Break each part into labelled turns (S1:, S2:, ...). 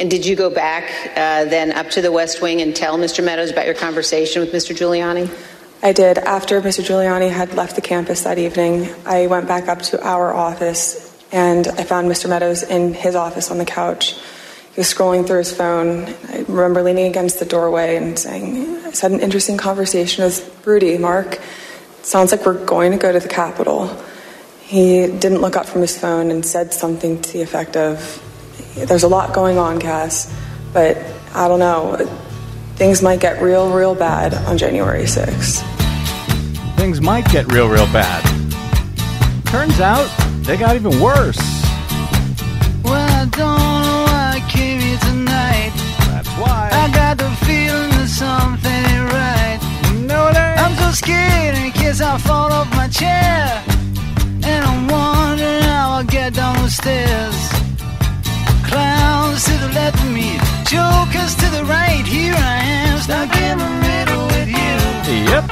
S1: And did you go back uh, then up to the West Wing and tell Mr. Meadows about your conversation with Mr. Giuliani?
S2: I did. After Mr. Giuliani had left the campus that evening, I went back up to our office and I found Mr. Meadows in his office on the couch. He was scrolling through his phone. I remember leaning against the doorway and saying, I had an interesting conversation with Rudy, Mark. Sounds like we're going to go to the Capitol. He didn't look up from his phone and said something to the effect of, There's a lot going on, Cass, but I don't know. Things might get real, real bad on January 6th.
S3: Things might get real, real bad. Turns out they got even worse.
S4: Well, I don't know why I came here tonight.
S3: That's why.
S4: I got the feeling that something ain't right.
S3: No, it ain't.
S4: I'm so scared in case I fall off my chair. And I'm wondering how I'll get down the stairs. Clowns to the left of me, jokers to the right. Here I am, stuck in the middle with you.
S3: Yep.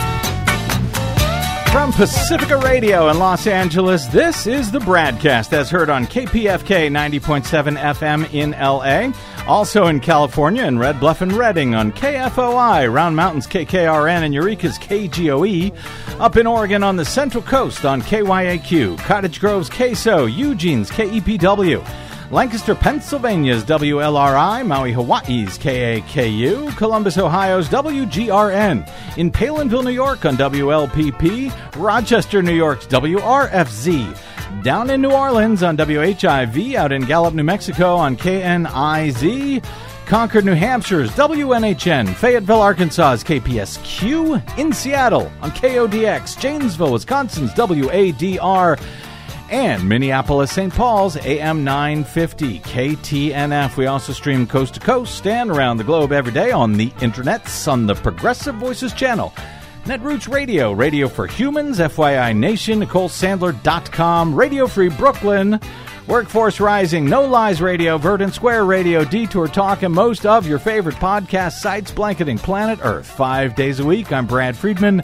S3: From Pacifica Radio in Los Angeles, this is the BradCast as heard on KPFK 90.7 FM in LA. Also in California in Red Bluff and Redding on KFOI, Round Mountains KKRN, and Eureka's KGOE. Up in Oregon on the Central Coast on KYAQ, Cottage Grove's KSO, Eugene's KEPW. Lancaster, Pennsylvania's WLRI, Maui, Hawaii's KAKU, Columbus, Ohio's WGRN, in Palenville, New York on WLPP, Rochester, New York's WRFZ, down in New Orleans on WHIV, out in Gallup, New Mexico on KNIZ, Concord, New Hampshire's WNHN, Fayetteville, Arkansas's KPSQ, in Seattle on KODX, Janesville, Wisconsin's WADR, and Minneapolis, St. Paul's AM 950 KTNF. We also stream coast to coast and around the globe every day on the internets on the Progressive Voices channel. Netroots Radio, Radio for Humans, FYI Nation, NicoleSandler.com, Radio Free Brooklyn, Workforce Rising, No Lies Radio, Verdant Square Radio, Detour Talk, and most of your favorite podcast sites blanketing planet Earth. Five days a week, I'm Brad Friedman.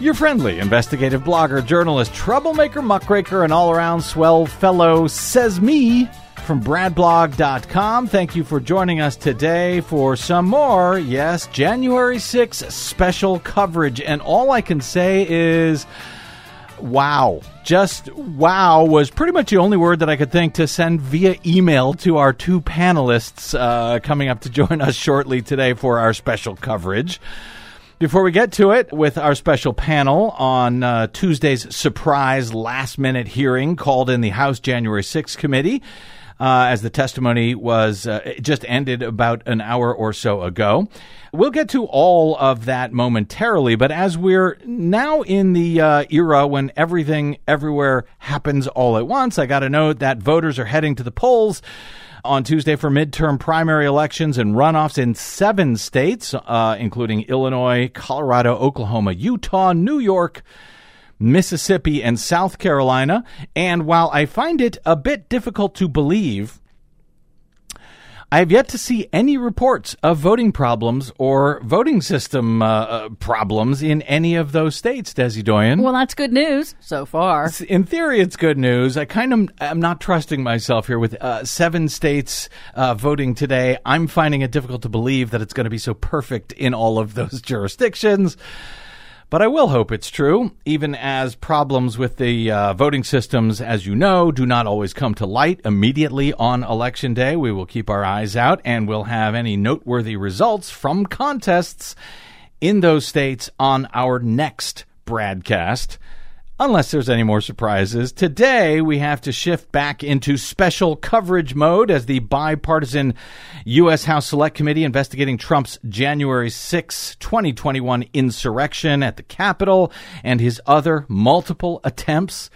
S3: Your friendly investigative blogger, journalist, troublemaker, muckraker, and all around swell fellow says me from bradblog.com. Thank you for joining us today for some more, yes, January 6th special coverage. And all I can say is wow. Just wow was pretty much the only word that I could think to send via email to our two panelists uh, coming up to join us shortly today for our special coverage. Before we get to it, with our special panel on uh, Tuesday's surprise last minute hearing called in the House January 6th committee, uh, as the testimony was uh, just ended about an hour or so ago. We'll get to all of that momentarily, but as we're now in the uh, era when everything everywhere happens all at once, I got to note that voters are heading to the polls on Tuesday for midterm primary elections and runoffs in seven states, uh, including Illinois, Colorado, Oklahoma, Utah, New York, Mississippi, and South Carolina. And while I find it a bit difficult to believe, I have yet to see any reports of voting problems or voting system uh, uh, problems in any of those states, Desi Doyen.
S5: Well, that's good news so far.
S3: In theory, it's good news. I kind of am not trusting myself here with uh, seven states uh, voting today. I'm finding it difficult to believe that it's going to be so perfect in all of those jurisdictions. But I will hope it's true, even as problems with the uh, voting systems, as you know, do not always come to light immediately on election day. We will keep our eyes out and we'll have any noteworthy results from contests in those states on our next broadcast unless there's any more surprises. Today, we have to shift back into special coverage mode as the bipartisan U.S. House Select Committee investigating Trump's January 6, 2021 insurrection at the Capitol and his other multiple attempts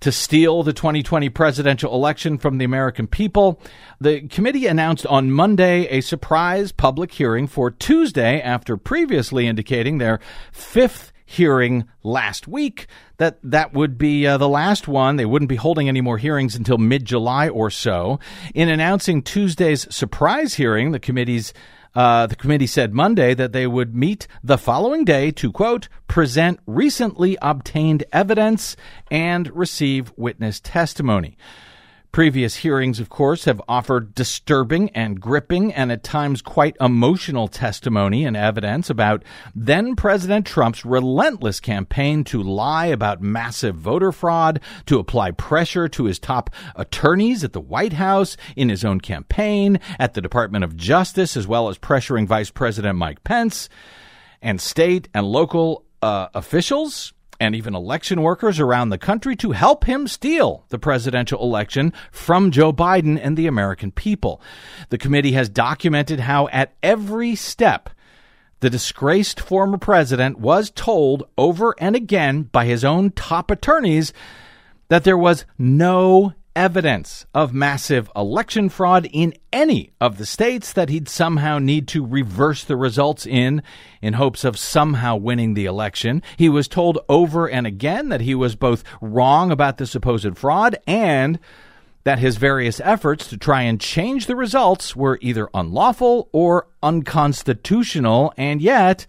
S3: to steal the 2020 presidential election from the American people. The committee announced on Monday a surprise public hearing for Tuesday after previously indicating their fifth hearing last week that that would be uh, the last one. They wouldn't be holding any more hearings until mid July or so. In announcing Tuesday's surprise hearing, the committee's uh, the committee said Monday that they would meet the following day to, quote, present recently obtained evidence and receive witness testimony. Previous hearings, of course, have offered disturbing and gripping and at times quite emotional testimony and evidence about then President Trump's relentless campaign to lie about massive voter fraud, to apply pressure to his top attorneys at the White House, in his own campaign, at the Department of Justice, as well as pressuring Vice President Mike Pence and state and local uh, officials and even election workers around the country to help him steal the presidential election from Joe Biden and the American people. The committee has documented how at every step, the disgraced former president was told over and again by his own top attorneys that there was no evidence of massive election fraud in any of the states that he'd somehow need to reverse the results in in hopes of somehow winning the election. He was told over and again that he was both wrong about the supposed fraud and that his various efforts to try and change the results were either unlawful or unconstitutional, and yet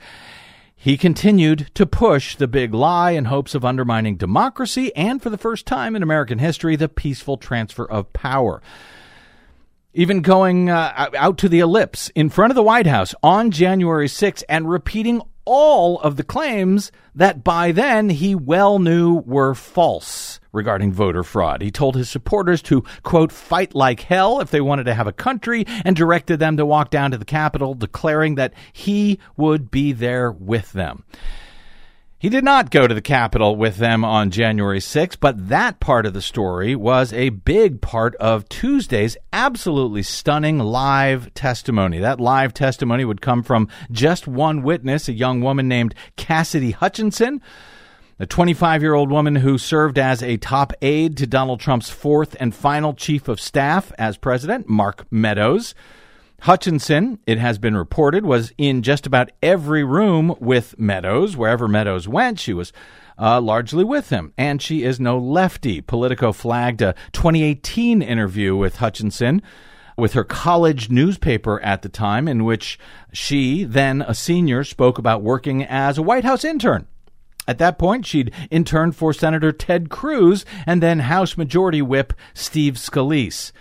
S3: he continued to push the big lie in hopes of undermining democracy and, for the first time in American history, the peaceful transfer of power. Even going uh, out to the ellipse in front of the White House on January 6 and repeating all of the claims that by then he well knew were false regarding voter fraud. He told his supporters to, quote, fight like hell if they wanted to have a country and directed them to walk down to the Capitol, declaring that he would be there with them. He did not go to the Capitol with them on January 6th, but that part of the story was a big part of Tuesday's absolutely stunning live testimony. That live testimony would come from just one witness, a young woman named Cassidy Hutchinson a 25 year old woman who served as a top aide to Donald Trump's fourth and final chief of staff as president, Mark Meadows. Hutchinson, it has been reported, was in just about every room with Meadows. Wherever Meadows went, she was uh, largely with him. And she is no lefty. Politico flagged a 2018 interview with Hutchinson with her college newspaper at the time, in which she, then a senior, spoke about working as a White House intern at that point, she'd interned for Senator Ted Cruz and then House Majority Whip Steve Scalise.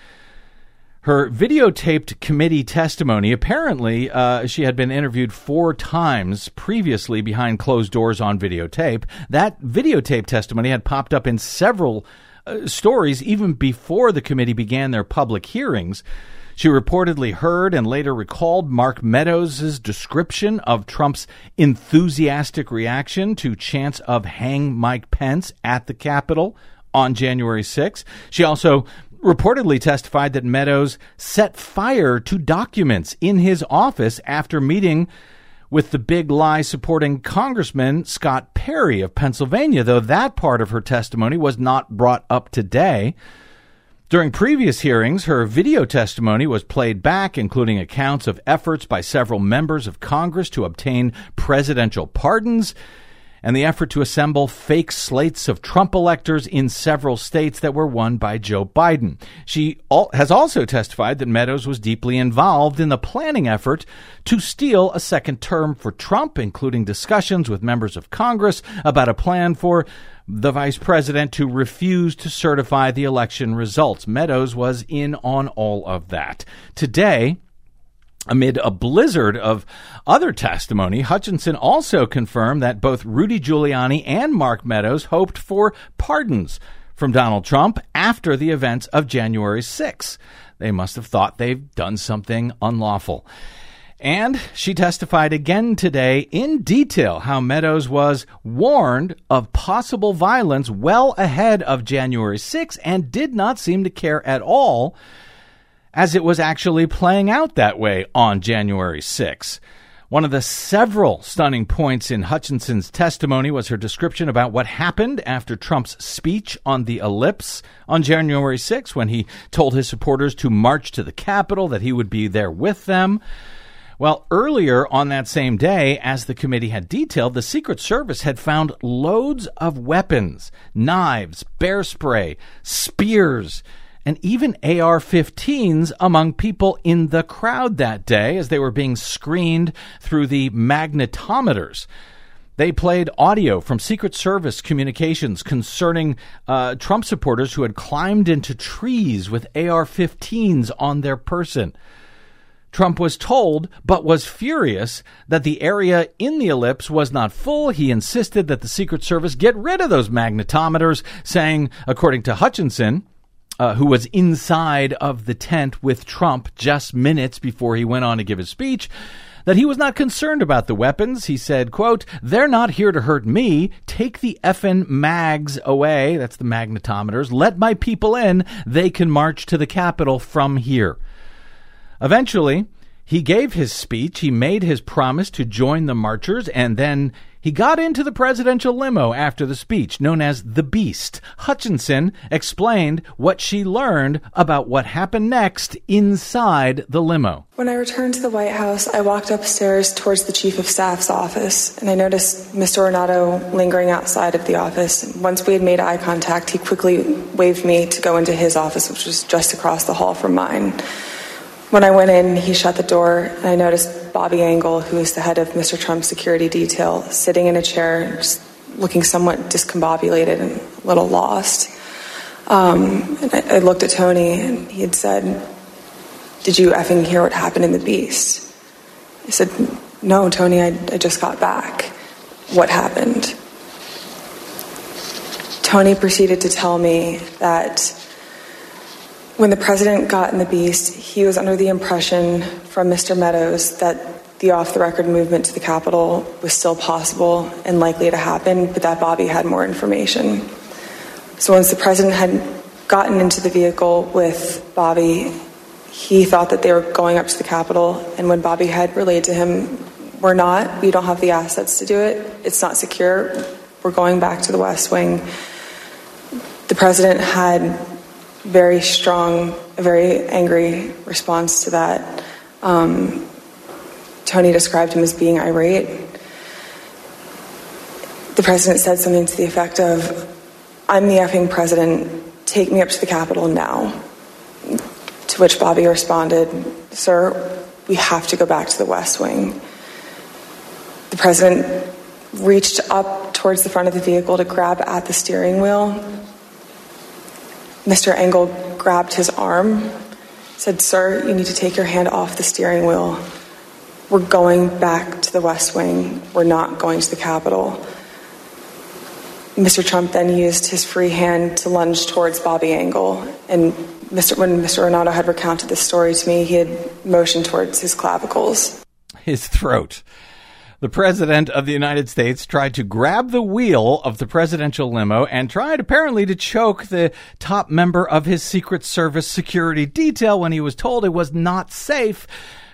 S3: Her videotaped committee testimony apparently, uh, she had been interviewed four times previously behind closed doors on videotape. That videotape testimony had popped up in several uh, stories even before the committee began their public hearings. She reportedly heard and later recalled Mark Meadows' description of Trump's enthusiastic reaction to chants of hang Mike Pence at the Capitol on January 6. She also reportedly testified that Meadows set fire to documents in his office after meeting with the big lie supporting Congressman Scott Perry of Pennsylvania, though that part of her testimony was not brought up today. During previous hearings, her video testimony was played back, including accounts of efforts by several members of Congress to obtain presidential pardons and the effort to assemble fake slates of Trump electors in several states that were won by Joe Biden. She has also testified that Meadows was deeply involved in the planning effort to steal a second term for Trump, including discussions with members of Congress about a plan for the vice president to refuse to certify the election results. Meadows was in on all of that. Today, Amid a blizzard of other testimony, Hutchinson also confirmed that both Rudy Giuliani and Mark Meadows hoped for pardons from Donald Trump after the events of January 6. They must have thought they've done something unlawful. And she testified again today in detail how Meadows was warned of possible violence well ahead of January 6 and did not seem to care at all as it was actually playing out that way on January 6. One of the several stunning points in Hutchinson's testimony was her description about what happened after Trump's speech on the ellipse on January 6 when he told his supporters to march to the Capitol, that he would be there with them. Well, earlier on that same day, as the committee had detailed, the Secret Service had found loads of weapons, knives, bear spray, spears, and even AR 15s among people in the crowd that day as they were being screened through the magnetometers. They played audio from Secret Service communications concerning uh, Trump supporters who had climbed into trees with AR 15s on their person. Trump was told, but was furious, that the area in the ellipse was not full. He insisted that the Secret Service get rid of those magnetometers, saying, according to Hutchinson, uh, who was inside of the tent with Trump just minutes before he went on to give his speech, that he was not concerned about the weapons. He said, quote, they're not here to hurt me. Take the effin' mags away. That's the magnetometers. Let my people in. They can march to the Capitol from here. Eventually, he gave his speech, he made his promise to join the marchers, and then he got into the presidential limo after the speech, known as the Beast. Hutchinson explained what she learned about what happened next inside the limo.
S2: When I returned to the White House, I walked upstairs towards the Chief of Staff's office, and I noticed Mr. Ornato lingering outside of the office. Once we had made eye contact, he quickly waved me to go into his office, which was just across the hall from mine. When I went in, he shut the door, and I noticed Bobby Engel, who is the head of Mr. Trump's security detail, sitting in a chair, just looking somewhat discombobulated and a little lost. Um, and I, I looked at Tony, and he had said, Did you effing hear what happened in the Beast? I said, No, Tony, I, I just got back. What happened? Tony proceeded to tell me that when the president got in the beast, he was under the impression from Mr. Meadows that the off the record movement to the Capitol was still possible and likely to happen, but that Bobby had more information. So once the president had gotten into the vehicle with Bobby, he thought that they were going up to the Capitol, and when Bobby had relayed to him, We're not, we don't have the assets to do it, it's not secure, we're going back to the West Wing. The president had very strong, very angry response to that. Um, Tony described him as being irate. The president said something to the effect of, I'm the effing president, take me up to the Capitol now. To which Bobby responded, Sir, we have to go back to the West Wing. The president reached up towards the front of the vehicle to grab at the steering wheel Mr. Engel grabbed his arm, said, Sir, you need to take your hand off the steering wheel. We're going back to the West Wing. We're not going to the Capitol. Mr. Trump then used his free hand to lunge towards Bobby Engel. And Mr. when Mr. Ornato had recounted this story to me, he had motioned towards his clavicles.
S3: His throat. The President of the United States tried to grab the wheel of the presidential limo and tried apparently to choke the top member of his Secret Service security detail when he was told it was not safe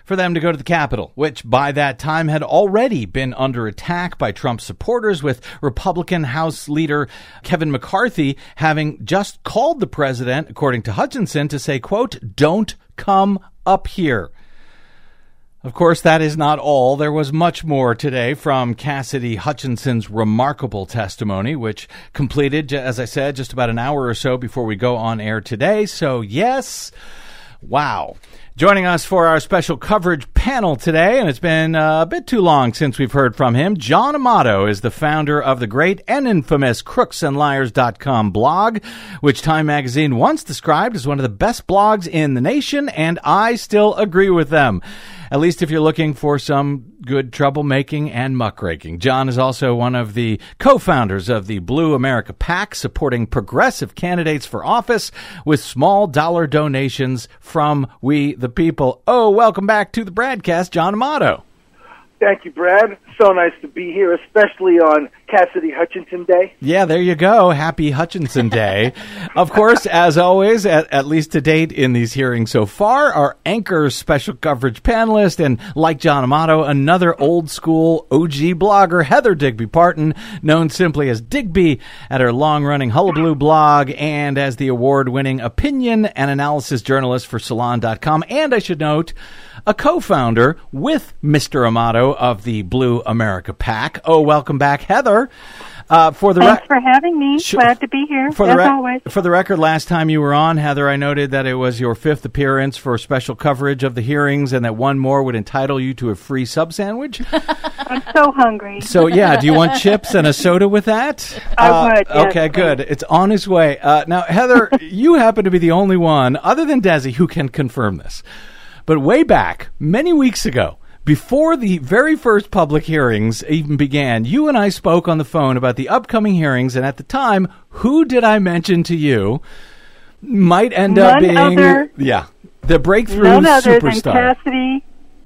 S3: for them to go to the Capitol, which by that time had already been under attack by Trump supporters, with Republican House leader Kevin McCarthy having just called the president, according to Hutchinson, to say, quote, don't come up here. Of course, that is not all. There was much more today from Cassidy Hutchinson's remarkable testimony, which completed, as I said, just about an hour or so before we go on air today. So, yes, wow. Joining us for our special coverage panel today, and it's been uh, a bit too long since we've heard from him. John Amato is the founder of the great and infamous crooksandliars.com blog, which Time Magazine once described as one of the best blogs in the nation, and I still agree with them at least if you're looking for some good troublemaking and muckraking. John is also one of the co-founders of the Blue America PAC, supporting progressive candidates for office with small dollar donations from we the people. Oh, welcome back to the BradCast, John Amato.
S6: Thank you, Brad. So nice to be here, especially on Cassidy Hutchinson Day.
S3: Yeah, there you go. Happy Hutchinson Day. of course, as always, at, at, least to date in these hearings so far, our anchor special coverage panelist and, like John Amato, another old school OG blogger, Heather Digby Parton, known simply as Digby at her long running Hullabaloo blog and as the award winning opinion and analysis journalist for Salon.com. And I should note, a co founder with Mr. Amato of the Blue America PAC. Oh, welcome back, Heather. Uh, for the
S7: Thanks
S3: re-
S7: for having me.
S3: Sure.
S7: Glad to be here,
S3: for the rec-
S7: always.
S3: for the record, last time you were on, Heather, I noted that it was your fifth appearance for special coverage of the hearings, and that one more would entitle you to a free sub sandwich.
S7: I'm so hungry.
S3: So yeah, do you want chips and a soda with that?
S7: I
S3: Uh,
S7: would, yes,
S3: okay, good. It's on its way. Uh, now, Heather, you happen to be the only one, other than Desi, who can confirm this. But way back, many weeks ago, before the very first public hearings even began, you and I spoke on the phone about the upcoming hearings, and at the time, who did I mention to you might end up
S7: None
S3: being
S7: other-
S3: yeah the breakthrough
S7: None other than? Cassidy,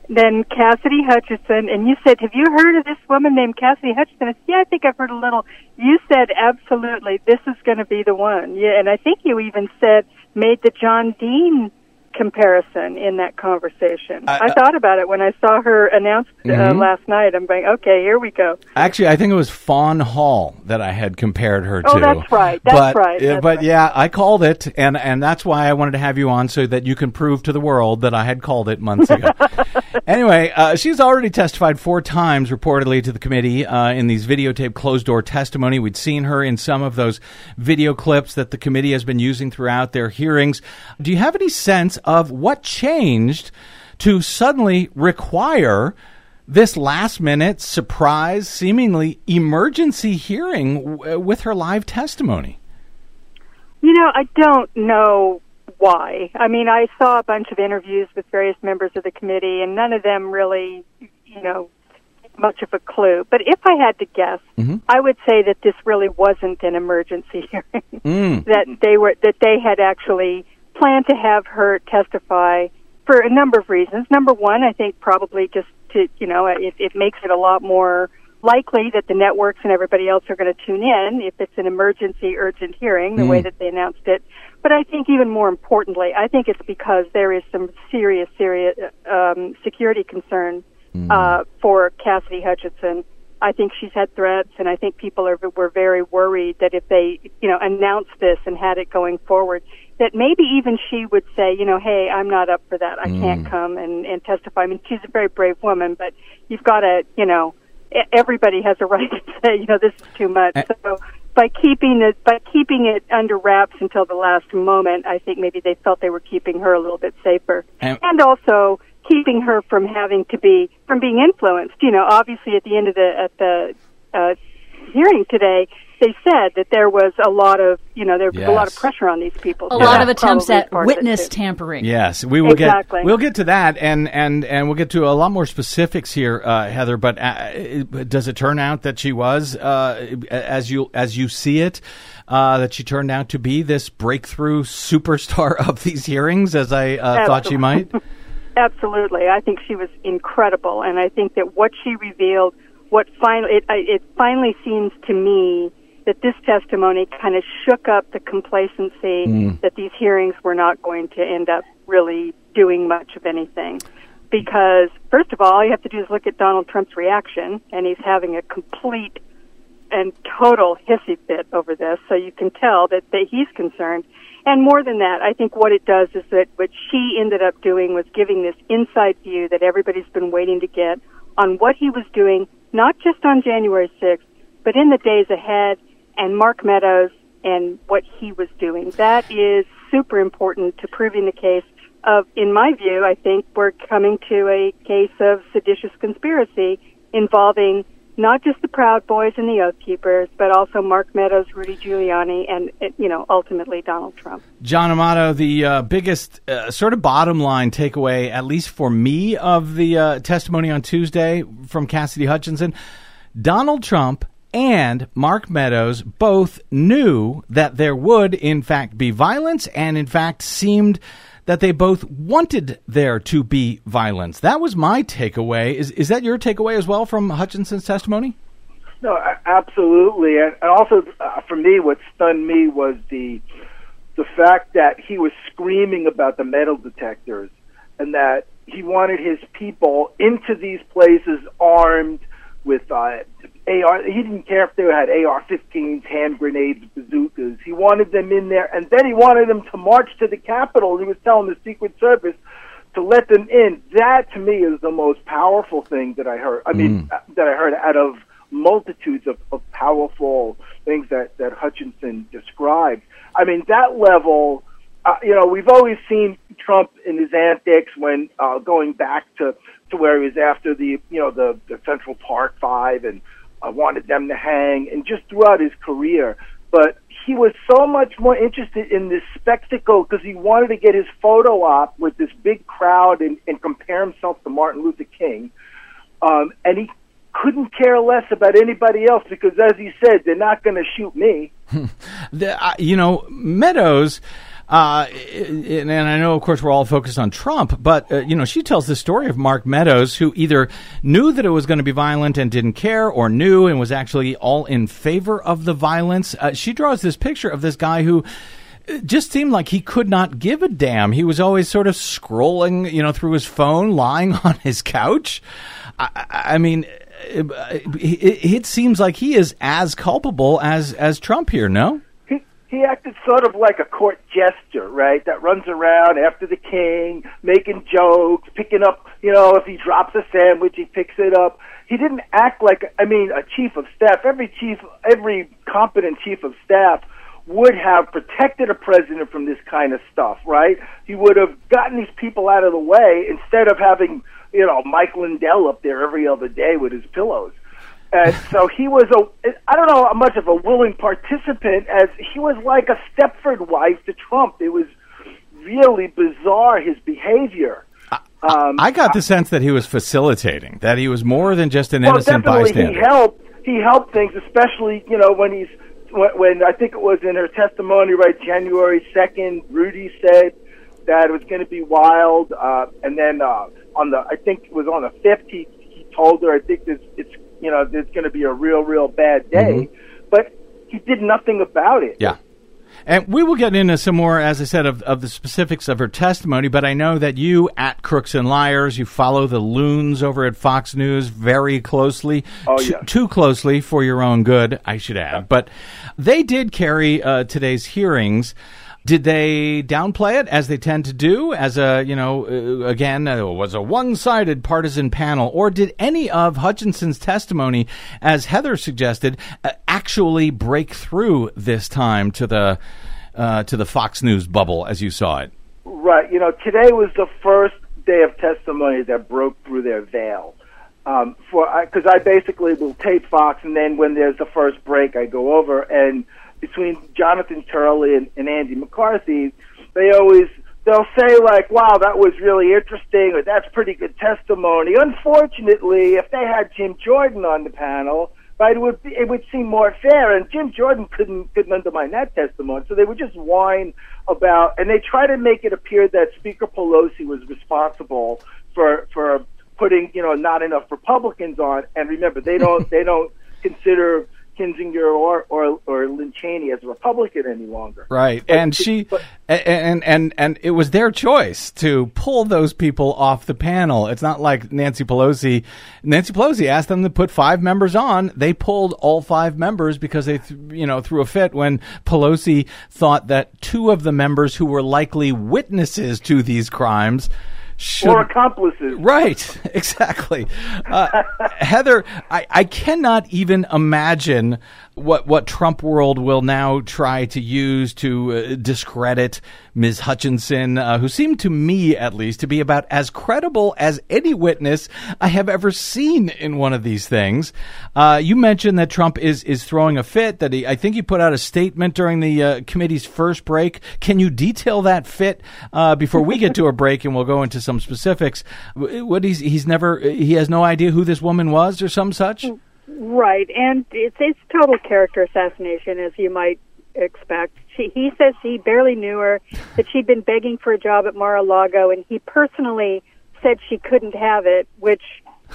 S7: than Cassidy Hutchinson. And you said, "Have you heard of this woman named Cassidy Hutchinson?" I said, "Yeah, I think I've heard a little." You said, "Absolutely, this is going to be the one." Yeah, and I think you even said made the John Dean comparison in that conversation.
S3: I-
S7: I, thought about it when I saw her announced uh,
S3: Mhm.
S7: last night. I'm going, "Okay, here we go."
S3: Actually, I think it was Fawn Hall that I had compared her
S7: Oh,
S3: to.
S7: that's right. That's
S3: but,
S7: right.
S3: uh,
S7: That's
S3: but
S7: right.
S3: yeah, I called it, and and that's why I wanted to have you on so that you can prove to the world that I had called it months ago. anyway, uh, she's already testified four times reportedly to the committee uh, in these videotaped closed door testimony. We'd seen her in some of those video clips that the committee has been using throughout their hearings. Do you have any sense of what changed to suddenly require? this last minute surprise, seemingly emergency hearing w- with her live testimony.
S7: You know, I don't know why. I mean, I saw a bunch of interviews with various members of the committee, and none of them really, you know, much of a clue. But if I had to guess, I would say that this really wasn't an emergency hearing.
S3: Mm.
S7: that they were that they had actually planned to have her testify for a number of reasons. Number one, I think probably just to you know it, it makes it a lot more likely that the networks and everybody else are going to tune in if it's an emergency urgent hearing the way that they announced it. But I think even more importantly, I think it's because there is some serious serious um, security concern uh, for Cassidy Hutchinson. I think she's had threats, and I think people are were very worried that if they, you know, announced this and had it going forward, that maybe even she would say, you know, hey, I'm not up for that. I can't come and, and testify. I mean, she's a very brave woman, but you've got to, you know, everybody has a right to say, you know, this is too much.
S3: Eh.
S7: So by keeping it by keeping it under wraps until the last moment, I think maybe they felt they were keeping her a little bit safer,
S3: And-
S7: and also keeping her from having to be from being influenced. You know, obviously at the end of the at the uh, hearing today, they said that there was a lot of you know there was a lot of pressure on these people.
S5: A
S7: So
S5: lot of attempts at
S7: part of it,
S5: witness tampering.
S3: Yes, we will
S7: Exactly.
S3: get we'll get to that, and and and we'll get to a lot more specifics here, uh, Heather. But uh, does it turn out that she was, uh, as you as you see it, uh, that she turned out to be this breakthrough superstar of these hearings, as I uh, thought she might?
S7: Absolutely, I think she was incredible, and I think that what she revealed, what finally it, it finally seems to me that this testimony kind of shook up the complacency hmm. that these hearings were not going to end up really doing much of anything. Because first of all, all you have to do is look at Donald Trump's reaction, and he's having a complete and total hissy fit over this, so you can tell that, that he's concerned. And more than that, I think what it does is that what she ended up doing was giving this inside view that everybody's been waiting to get on what he was doing, not just on January 6th, but in the days ahead, and Mark Meadows and what he was doing. That is super important to proving the case of, in my view, I think we're coming to a case of seditious conspiracy involving not just the Proud Boys and the Oath Keepers, but also Mark Meadows, Rudy Giuliani, and you know ultimately Donald Trump.
S3: John Amato, the uh, biggest uh, sort of bottom line takeaway, at least for me, of the uh, testimony on Tuesday from Cassidy Hutchinson, Donald Trump and Mark Meadows both knew that there would, in fact, be violence, and in fact, seemed that they both wanted there to be violence. That was my takeaway. Is is that your takeaway as well from Hutchinson's testimony?
S6: No, absolutely, and, also uh, for me, what stunned me was the the fact that he was screaming about the metal detectors, and that he wanted his people into these places armed with uh, AR. He didn't care if they had AR-15s, hand grenades, bazookas. He wanted them in there, and then he wanted them to march to the Capitol. He was telling the Secret Service to let them in. That to me is the most powerful thing that I heard. I mean, uh, that I heard out of multitudes of, of powerful things that, that Hutchinson described. I mean, that level, uh, you know, we've always seen Trump in his antics when uh, going back to, to where he was after the, you know, the, the Central Park Five and uh, wanted them to hang, and just throughout his career. But he was so much more interested in this spectacle because he wanted to get his photo op with this big crowd and, and compare himself to Martin Luther King. Um, and he couldn't care less about anybody else because, as he said, they're not going to shoot me.
S3: the, uh, you know, Meadows. Uh, and, and, I know, of course, we're all focused on Trump, but uh, you know, she tells the story of Mark Meadows, who either knew that it was going to be violent and didn't care, or knew and was actually all in favor of the violence. Uh, she draws this picture of this guy who uh, just seemed like he could not give a damn. He was always sort of scrolling, you know, through his phone, lying on his couch. I, I mean, it, it, it seems like he is as culpable as as Trump here. No
S6: he acted sort of like a court jester, right? That runs around after the king, making jokes, picking up, you know, if he drops a sandwich, he picks it up. He didn't act like, I mean, a chief of staff. Every chief, every competent chief of staff would have protected a president from this kind of stuff, right? He would have gotten these people out of the way instead of having, you know, Mike Lindell up there every other day with his pillows. And so he was a, I don't know how much of a willing participant as he was like a Stepford wife to Trump. It was really bizarre, his behavior.
S3: Um, I got the sense that he was facilitating, that he was more than just an
S6: well,
S3: innocent
S6: definitely
S3: bystander.
S6: He helped. He helped things, especially you know when he's when, when I think it was in her testimony, right, January second. Rudy said that it was going to be wild, uh, and then uh, on the I think it was on the fifth, he, he told her, I think this it's you know, it's going to be a real, real bad day. Mm-hmm. But he did nothing about it.
S3: Yeah. And we will get into some more, as I said, of, of the specifics of her testimony. But I know that you, at Crooks and Liars, you follow the loons over at Fox News very closely.
S6: Oh,
S3: yeah.
S6: T-
S3: too closely for your own good, I should add. But they did carry uh, today's hearings did they downplay it as they tend to do as a, you know, uh, again, it was a one-sided partisan panel or did any of Hutchinson's testimony as Heather suggested uh, actually break through this time to the uh, to the Fox News bubble as you saw it?
S6: Right. You know, today was the first day of testimony that broke through their veil. Um, for because I, I basically will tape Fox, and then when there's the first break, I go over and between Jonathan Turley and, and Andy McCarthy, they always they'll say like, "Wow, that was really interesting," or "That's pretty good testimony." Unfortunately, if they had Jim Jordan on the panel, right, it would be, it would seem more fair. And Jim Jordan couldn't couldn't undermine that testimony, so they would just whine about, and they try to make it appear that Speaker Pelosi was responsible for for putting you know not enough Republicans on. And remember, they don't they don't consider Kinzinger or, or or Liz Cheney as a Republican any longer.
S3: Right,
S6: but,
S3: and she
S6: but,
S3: and and and it was their choice to pull those people off the panel. It's not like Nancy Pelosi. Nancy Pelosi asked them to put five members on. They pulled all five members because they, th- you know, threw a fit when Pelosi thought that two of the members who were likely witnesses to these crimes should,
S6: or accomplices.
S3: Right, exactly. Uh, Heather, I, I cannot even imagine what what Trump world will now try to use to uh, discredit Ms. Hutchinson, uh, who seemed to me, at least, to be about as credible as any witness I have ever seen in one of these things. Uh, you mentioned that Trump is is throwing a fit. That he, I think he put out a statement during the uh, committee's first break. Can you detail that fit uh, before we get to a break, and we'll go into some specifics? What he's he's never he has no idea who this woman was or some such.
S7: Right, and it's it's total character assassination, as you might expect. She, he says he barely knew her, that she'd been begging for a job at Mar-a-Lago, and he personally said she couldn't have it, which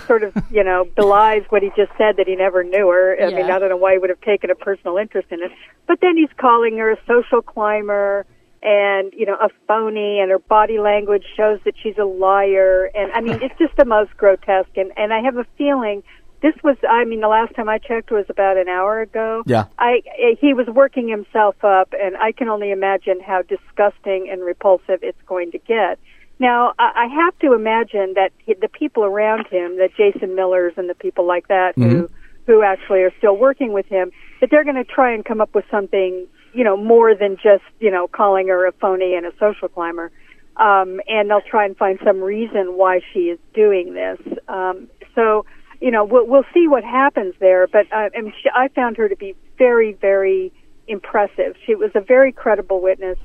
S7: sort of, you know, belies what he just said that he never knew her. I
S5: Yeah.
S7: mean, I don't know why he would have taken a personal interest in it. But then he's calling her a social climber and, you know, a phony and her body language shows that she's a liar. And I mean, it's just the most grotesque. And, and I have a feeling this was, I mean, the last time I checked was about an hour ago.
S3: Yeah.
S7: I, he was working himself up and I can only imagine how disgusting and repulsive it's going to get. Now, I I have to imagine that the people around him, the Jason Millers and the people like that, who who actually are still working with him, that they're going to try and come up with something, you know, more than just, you know, calling her a phony and a social climber. Um, and they'll try and find some reason why she is doing this. Um, so, you know, we'll, we'll see what happens there. But uh, I, mean, she, I found her to be very, very impressive. She was a very credible witness.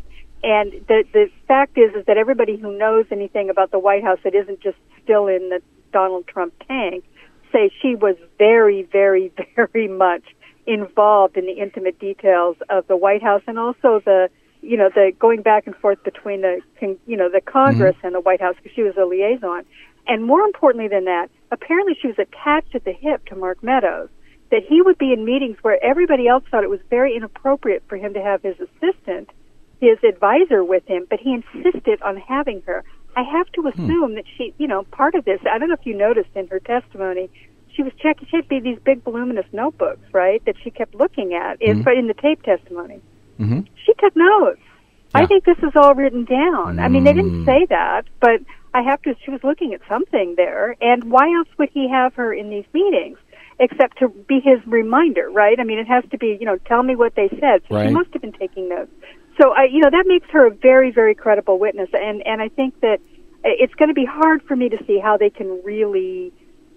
S7: And the the fact is, is that everybody who knows anything about the White House that isn't just still in the Donald Trump tank say she was very, very, very much involved in the intimate details of the White House and also the, you know, the going back and forth between the, you know, the Congress mm-hmm. and the White House because she was a liaison. And more importantly than that, apparently she was attached at the hip to Mark Meadows. That he would be in meetings where everybody else thought it was very inappropriate for him to have his assistant, his advisor with him, but he insisted on having her. I have to hmm. assume hmm. that she, you know, part of this, I don't know if you noticed in her testimony, she was checking, she had these big voluminous notebooks, right, that she kept looking at mm-hmm. in, in the tape testimony.
S3: Mm-hmm.
S7: She took notes.
S3: Yeah.
S7: I think this is all written down.
S3: Mm.
S7: I mean, they didn't say that, but I have to, she was looking at something there. And why else would he have her in these meetings? Except to be his reminder, right? I mean, it has to be, you know, tell me what they said. So
S3: right.
S7: she must have been taking notes. So I, you know, that makes her a very, very credible witness, and and I think that it's going to be hard for me to see how they can really,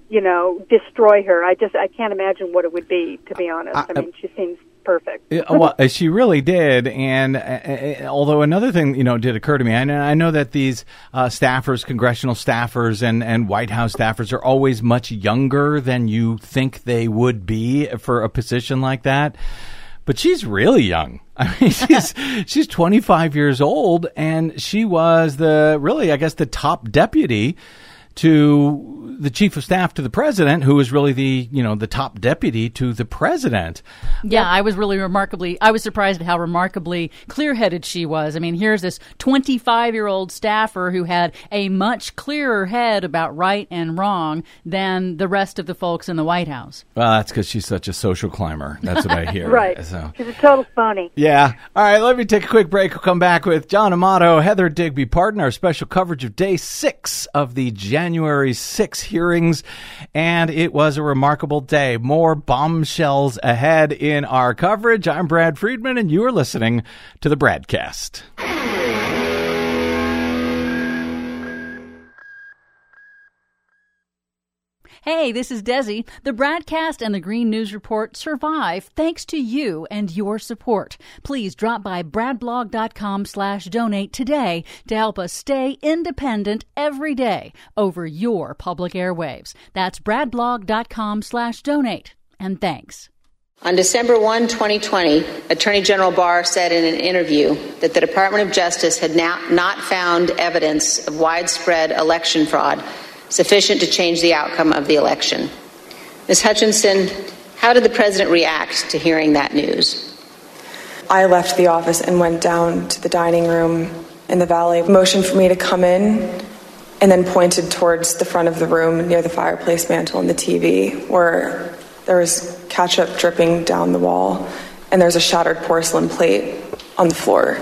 S7: you know, destroy her. I just I can't imagine what it would be, to be honest. I, I mean, she seems perfect.
S3: well, she really did. And uh, uh, although another thing, you know, did occur to me, and I know that these uh, staffers, congressional staffers, and, and White House staffers are always much younger than you think they would be for a position like that but she's really young. I mean, she's she's 25 years old, and she was the really, I guess, the top deputy to the chief of staff to the president, who is really the you know the top deputy to the president.
S5: Yeah, I was really remarkably. I was surprised at how remarkably clear-headed she was. I mean, here's this 25-year-old staffer who had a much clearer head about right and wrong than the rest of the folks in the White House.
S3: Well, that's because she's such a social climber. That's what I hear.
S7: right. So. She's a total phony.
S3: Yeah. All right. Let me take a quick break. We'll come back with John Amato, Heather Digby Parton, our special coverage of Day Six of the January. January 6 hearings, and it was a remarkable day. More bombshells ahead in our coverage. I'm Brad Friedman, and you are listening to the BradCast.
S5: Hey, this is Desi. The BradCast and the Green News Report survive thanks to you and your support. Please drop by bradblog.com slash donate today to help us stay independent every day over your public airwaves. That's bradblog.com slash donate. And thanks.
S1: On December 1, 2020, Attorney General Barr said in an interview that the Department of Justice had now not found evidence of widespread election fraud sufficient to change the outcome of the election. Ms. Hutchinson, how did the president react to hearing that news?
S2: I left the office and went down to the dining room in the valley, motioned for me to come in, and then pointed towards the front of the room near the fireplace mantle and the TV, where there was ketchup dripping down the wall, and there's a shattered porcelain plate on the floor.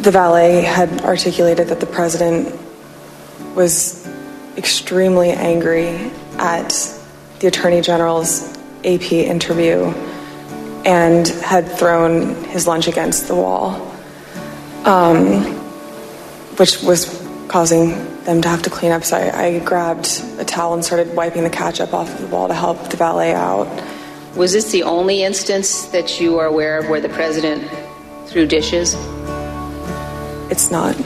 S2: The valet had articulated that the president was extremely angry at the Attorney General's AP interview and had thrown his lunch against the wall, um, which was causing them to have to clean up. So I, I grabbed a towel and started wiping the ketchup off of the wall to help the valet out.
S1: Was this the only instance that you are aware of where the president threw dishes?
S2: It's not.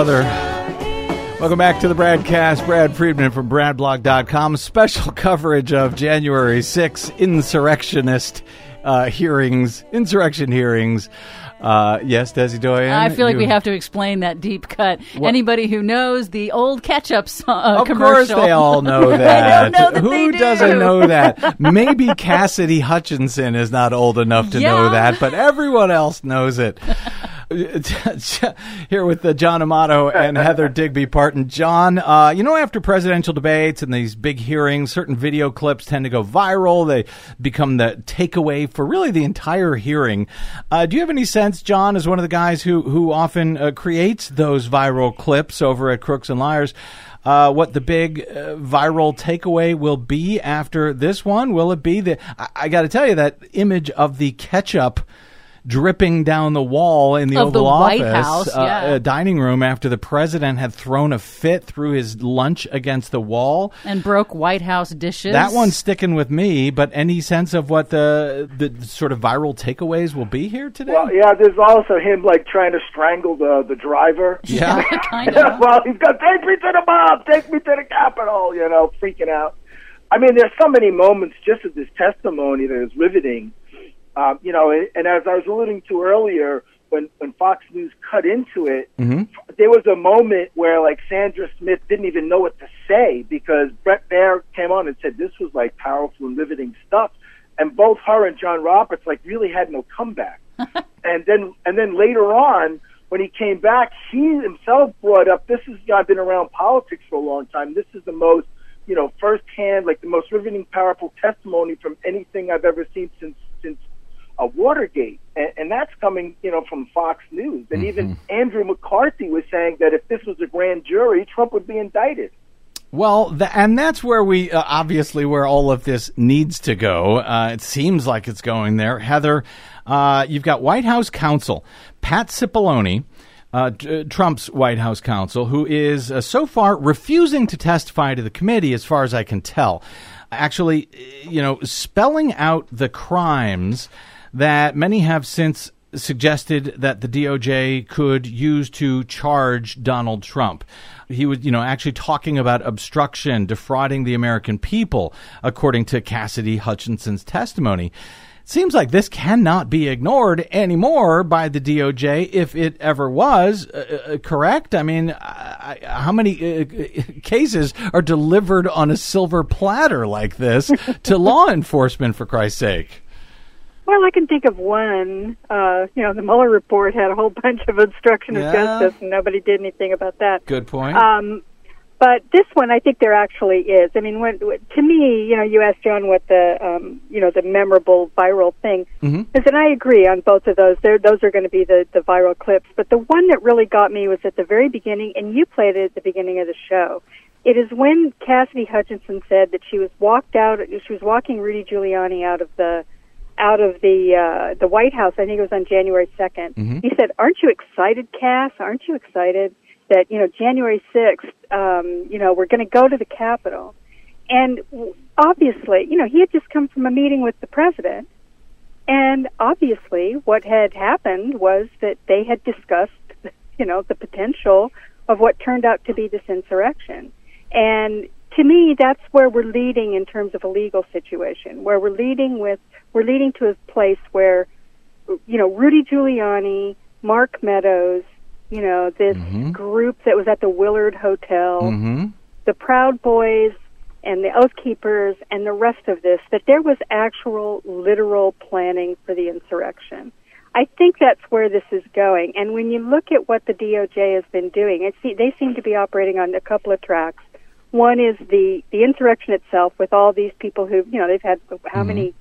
S3: Welcome back to the BradCast. Brad Friedman from BradBlog.com. Special coverage of January 6 insurrectionist uh, hearings, insurrection hearings. Uh, yes, Desi Doyen.
S5: I feel like you, we have to explain that deep cut. What? Anybody who knows the old ketchup song,
S3: uh,
S5: of commercial.
S3: course they all know that.
S5: know that
S3: who
S5: do.
S3: doesn't know that? Maybe Cassidy Hutchinson is not old enough to
S5: yeah.
S3: know that, but everyone else knows it. Here with uh, John Amato and Heather Digby Parton. John, uh, you know, after presidential debates and these big hearings, certain video clips tend to go viral. They become the takeaway for really the entire hearing. Uh, do you have any sense, John, as one of the guys who who often uh, creates those viral clips over at Crooks and Liars? Uh, what the big uh, viral takeaway will be after this one? Will it be the? I, I got to tell you that image of the ketchup dripping down the wall in the
S5: Of the
S3: Oval
S5: White
S3: Office
S5: House,
S3: uh,
S5: yeah.
S3: uh, dining room after the president had thrown a fit through his lunch against the wall.
S5: And broke White House dishes.
S3: That one's sticking with me. But any sense of what the the sort of viral takeaways will be here today?
S6: Well, yeah, there's also him like trying to strangle the the driver.
S3: yeah.
S5: kind of.
S6: well, he's got take me to the mob, take me to the Capitol, you know, freaking out. I mean, there's so many moments just of this testimony that is riveting. Um, you know, and as I was alluding to earlier, when when Fox News cut into it, there was a moment where like Sandra Smith didn't even know what to say because Bret Baier came on and said this was like powerful and riveting stuff, and both her and John Roberts like really had no comeback. and then and then later on when he came back, he himself brought up this is you know, I've been around politics for a long time. This is the most you know firsthand, like the most riveting, powerful testimony from anything I've ever seen since since uh, Watergate, and, and that's coming you know from Fox News. And even Andrew McCarthy was saying that if this was a grand jury, Trump would be indicted.
S3: Well, th- and that's where we uh, obviously where all of this needs to go. Uh, it seems like it's going there. Heather, uh, you've got White House counsel Pat Cipollone. Uh, t- Trump's White House counsel, who is uh, so far refusing to testify to the committee, as far as I can tell. Actually, uh, you know, spelling out the crimes that many have since suggested that the DOJ could use to charge Donald Trump. He was, you know, actually talking about obstruction, defrauding the American people, according to Cassidy Hutchinson's testimony. It Seems like this cannot be ignored anymore by the DOJ if it ever was uh, uh, correct. I mean, I, I, how many uh, cases are delivered on a silver platter like this to law enforcement, for Christ's sake?
S7: Well, I can think of one. Uh, you know, the Mueller report had a whole bunch of obstruction of justice, and nobody did anything about that.
S3: Good point.
S7: Um, but this one, I think there actually is. I mean, when, to me, you know, you asked John what the, um, you know, the memorable viral thing
S3: Mm-hmm.
S7: is, and I agree on both of those. They're, those are going to be the, the viral clips. But the one that really got me was at the very beginning, and you played it at the beginning of the show. It is when Cassidy Hutchinson said that she was walked out. She was walking Rudy Giuliani out of the out of the uh, the White House. I think it was on January 2nd. He said, "Aren't you excited, Cass? Aren't you excited that you know January sixth? Um, you know we're going to go to the Capitol." And obviously, you know he had just come from a meeting with the president, and obviously, what had happened was that they had discussed, you know, the potential of what turned out to be this insurrection. And to me, that's where we're leading in terms of a legal situation, where we're leading with, we're leading to a place where, you know, Rudy Giuliani, Mark Meadows, you know, this group that was at the Willard Hotel,
S3: mm-hmm.
S7: the Proud Boys and the Oath Keepers and the rest of this, that there was actual literal planning for the insurrection. I think that's where this is going. And when you look at what the DOJ has been doing, it se- they seem to be operating on a couple of tracks. One is the the insurrection itself, with all these people who you know they've had how many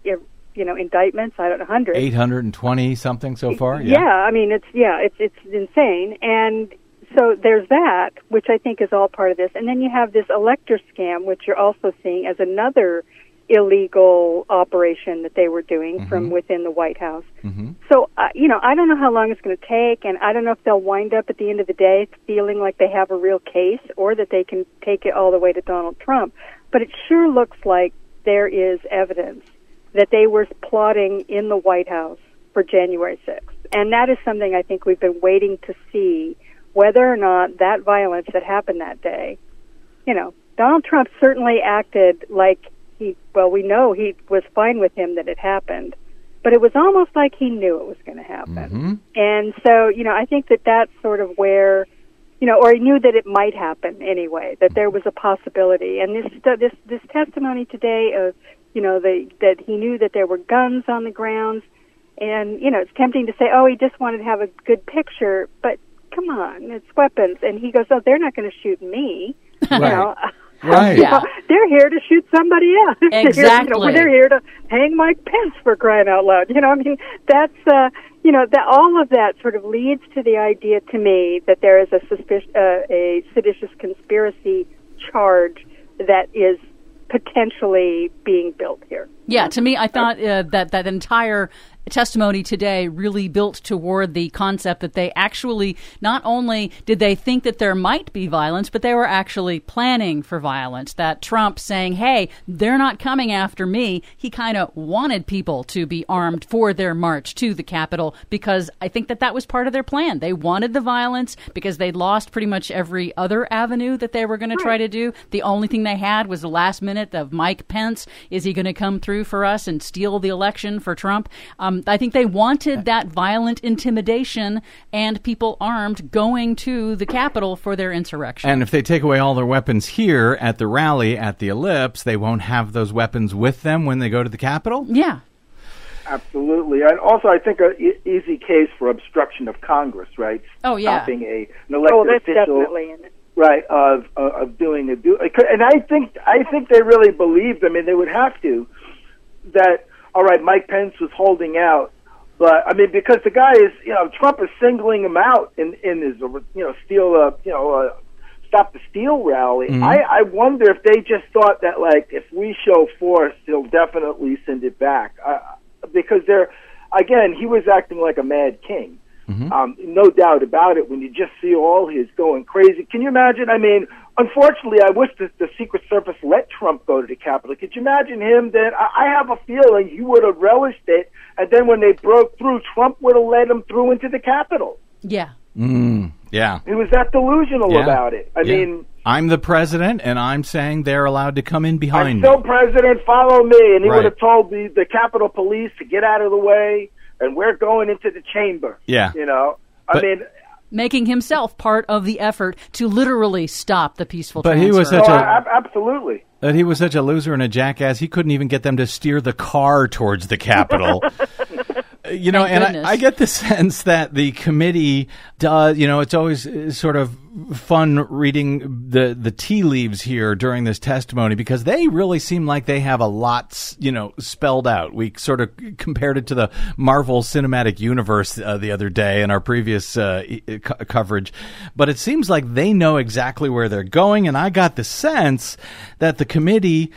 S7: you know indictments? I don't know, hundreds.
S3: 820 something so far?
S7: Yeah. I mean it's yeah, it's it's insane. And so there's that, which I think is all part of this. And then you have this elector scam, which you're also seeing as another illegal operation that they were doing from within the White House. So, uh, you know, I don't know how long it's going to take, and I don't know if they'll wind up at the end of the day feeling like they have a real case or that they can take it all the way to Donald Trump. But it sure looks like there is evidence that they were plotting in the White House for January 6th. And that is something I think we've been waiting to see whether or not that violence that happened that day, you know, Donald Trump certainly acted like he, well, we know he was fine with him that it happened, but it was almost like he knew it was going to happen. Mm-hmm. And so, you know, I think that that's sort of where, you know, or he knew that it might happen anyway, that there was a possibility. And this this this testimony today of, you know, the, that he knew that there were guns on the grounds. And, you know, it's tempting to say, oh, he just wanted to have a good picture, but come on, it's weapons. And he goes, oh, they're not going to shoot me. You know,
S3: Right.
S7: you know, they're here to shoot somebody else. They're you know,
S5: Exactly.
S7: they're here to hang Mike Pence for crying out loud. You know, I mean, that's uh, you know, that all of that sort of leads to the idea to me that there is a suspicion, uh, a seditious conspiracy charge that is potentially being built here.
S5: Yeah, to me, I thought uh, that that entire testimony today really built toward the concept that they actually not only did they think that there might be violence, but they were actually planning for violence. That Trump saying, "Hey, they're not coming after me," he kind of wanted people to be armed for their march to the Capitol because I think that that was part of their plan. They wanted the violence because they'd lost pretty much every other avenue that they were going to try to do. The only thing they had was the last minute of Mike Pence. Is he going to come through for us and steal the election for Trump? Um, I think they wanted that violent intimidation and people armed going to the Capitol for their insurrection.
S3: And if they take away all their weapons here at the rally at the Ellipse, they won't have those weapons with them when they go to the Capitol?
S5: yeah.
S6: Absolutely, and also I think a e- easy case for obstruction of Congress, right?
S5: Oh, yeah.
S6: stopping a an oh, elected
S7: Oh, that's
S6: official,
S7: definitely in it.
S6: right? Of of of doing a do, and I think I think they really believed. I mean, they would have to that. All right, Mike Pence was holding out, but I mean, because the guy is, you know, Trump is singling him out in in his, you know, steal, uh, you know, uh, stop the steal rally. I I wonder if they just thought that like if we show force, he'll definitely send it back. Uh, because they're again, he was acting like a mad king. Um, no doubt about it. When you just see all his going crazy, can you imagine? I mean, unfortunately, I wish that the Secret Service let Trump go to the Capitol. Could you imagine him? Then I, I have a feeling he would have relished it. And then when they broke through, Trump would have led him through into the Capitol.
S5: Yeah.
S3: Mm, yeah.
S6: He was that delusional
S3: Yeah.
S6: about it. I
S3: Yeah.
S6: mean,
S3: I'm the president, and I'm saying they're allowed to come in behind
S6: I'm
S3: behind me.
S6: still president. Follow me. And he
S3: Right.
S6: would have told the the Capitol Police to get out of the way, and we're going into the chamber.
S3: Yeah.
S6: You know,
S3: But-
S6: I mean,
S5: Making himself part of the effort to literally stop the peaceful
S3: But he was such
S6: oh,
S3: a-
S6: ab- absolutely.
S3: That he was such a loser and a jackass, he couldn't even get them to steer the car towards the Capitol. you know,
S5: Thank
S3: and. I, I get the sense that the committee does. You know, it's always uh, sort of fun reading the the tea leaves here during this testimony because they really seem like they have a lot, you know, spelled out. We sort of compared it to the Marvel Cinematic Universe uh, the other day in our previous uh, co- coverage, but it seems like they know exactly where they're going, and I got the sense that the committee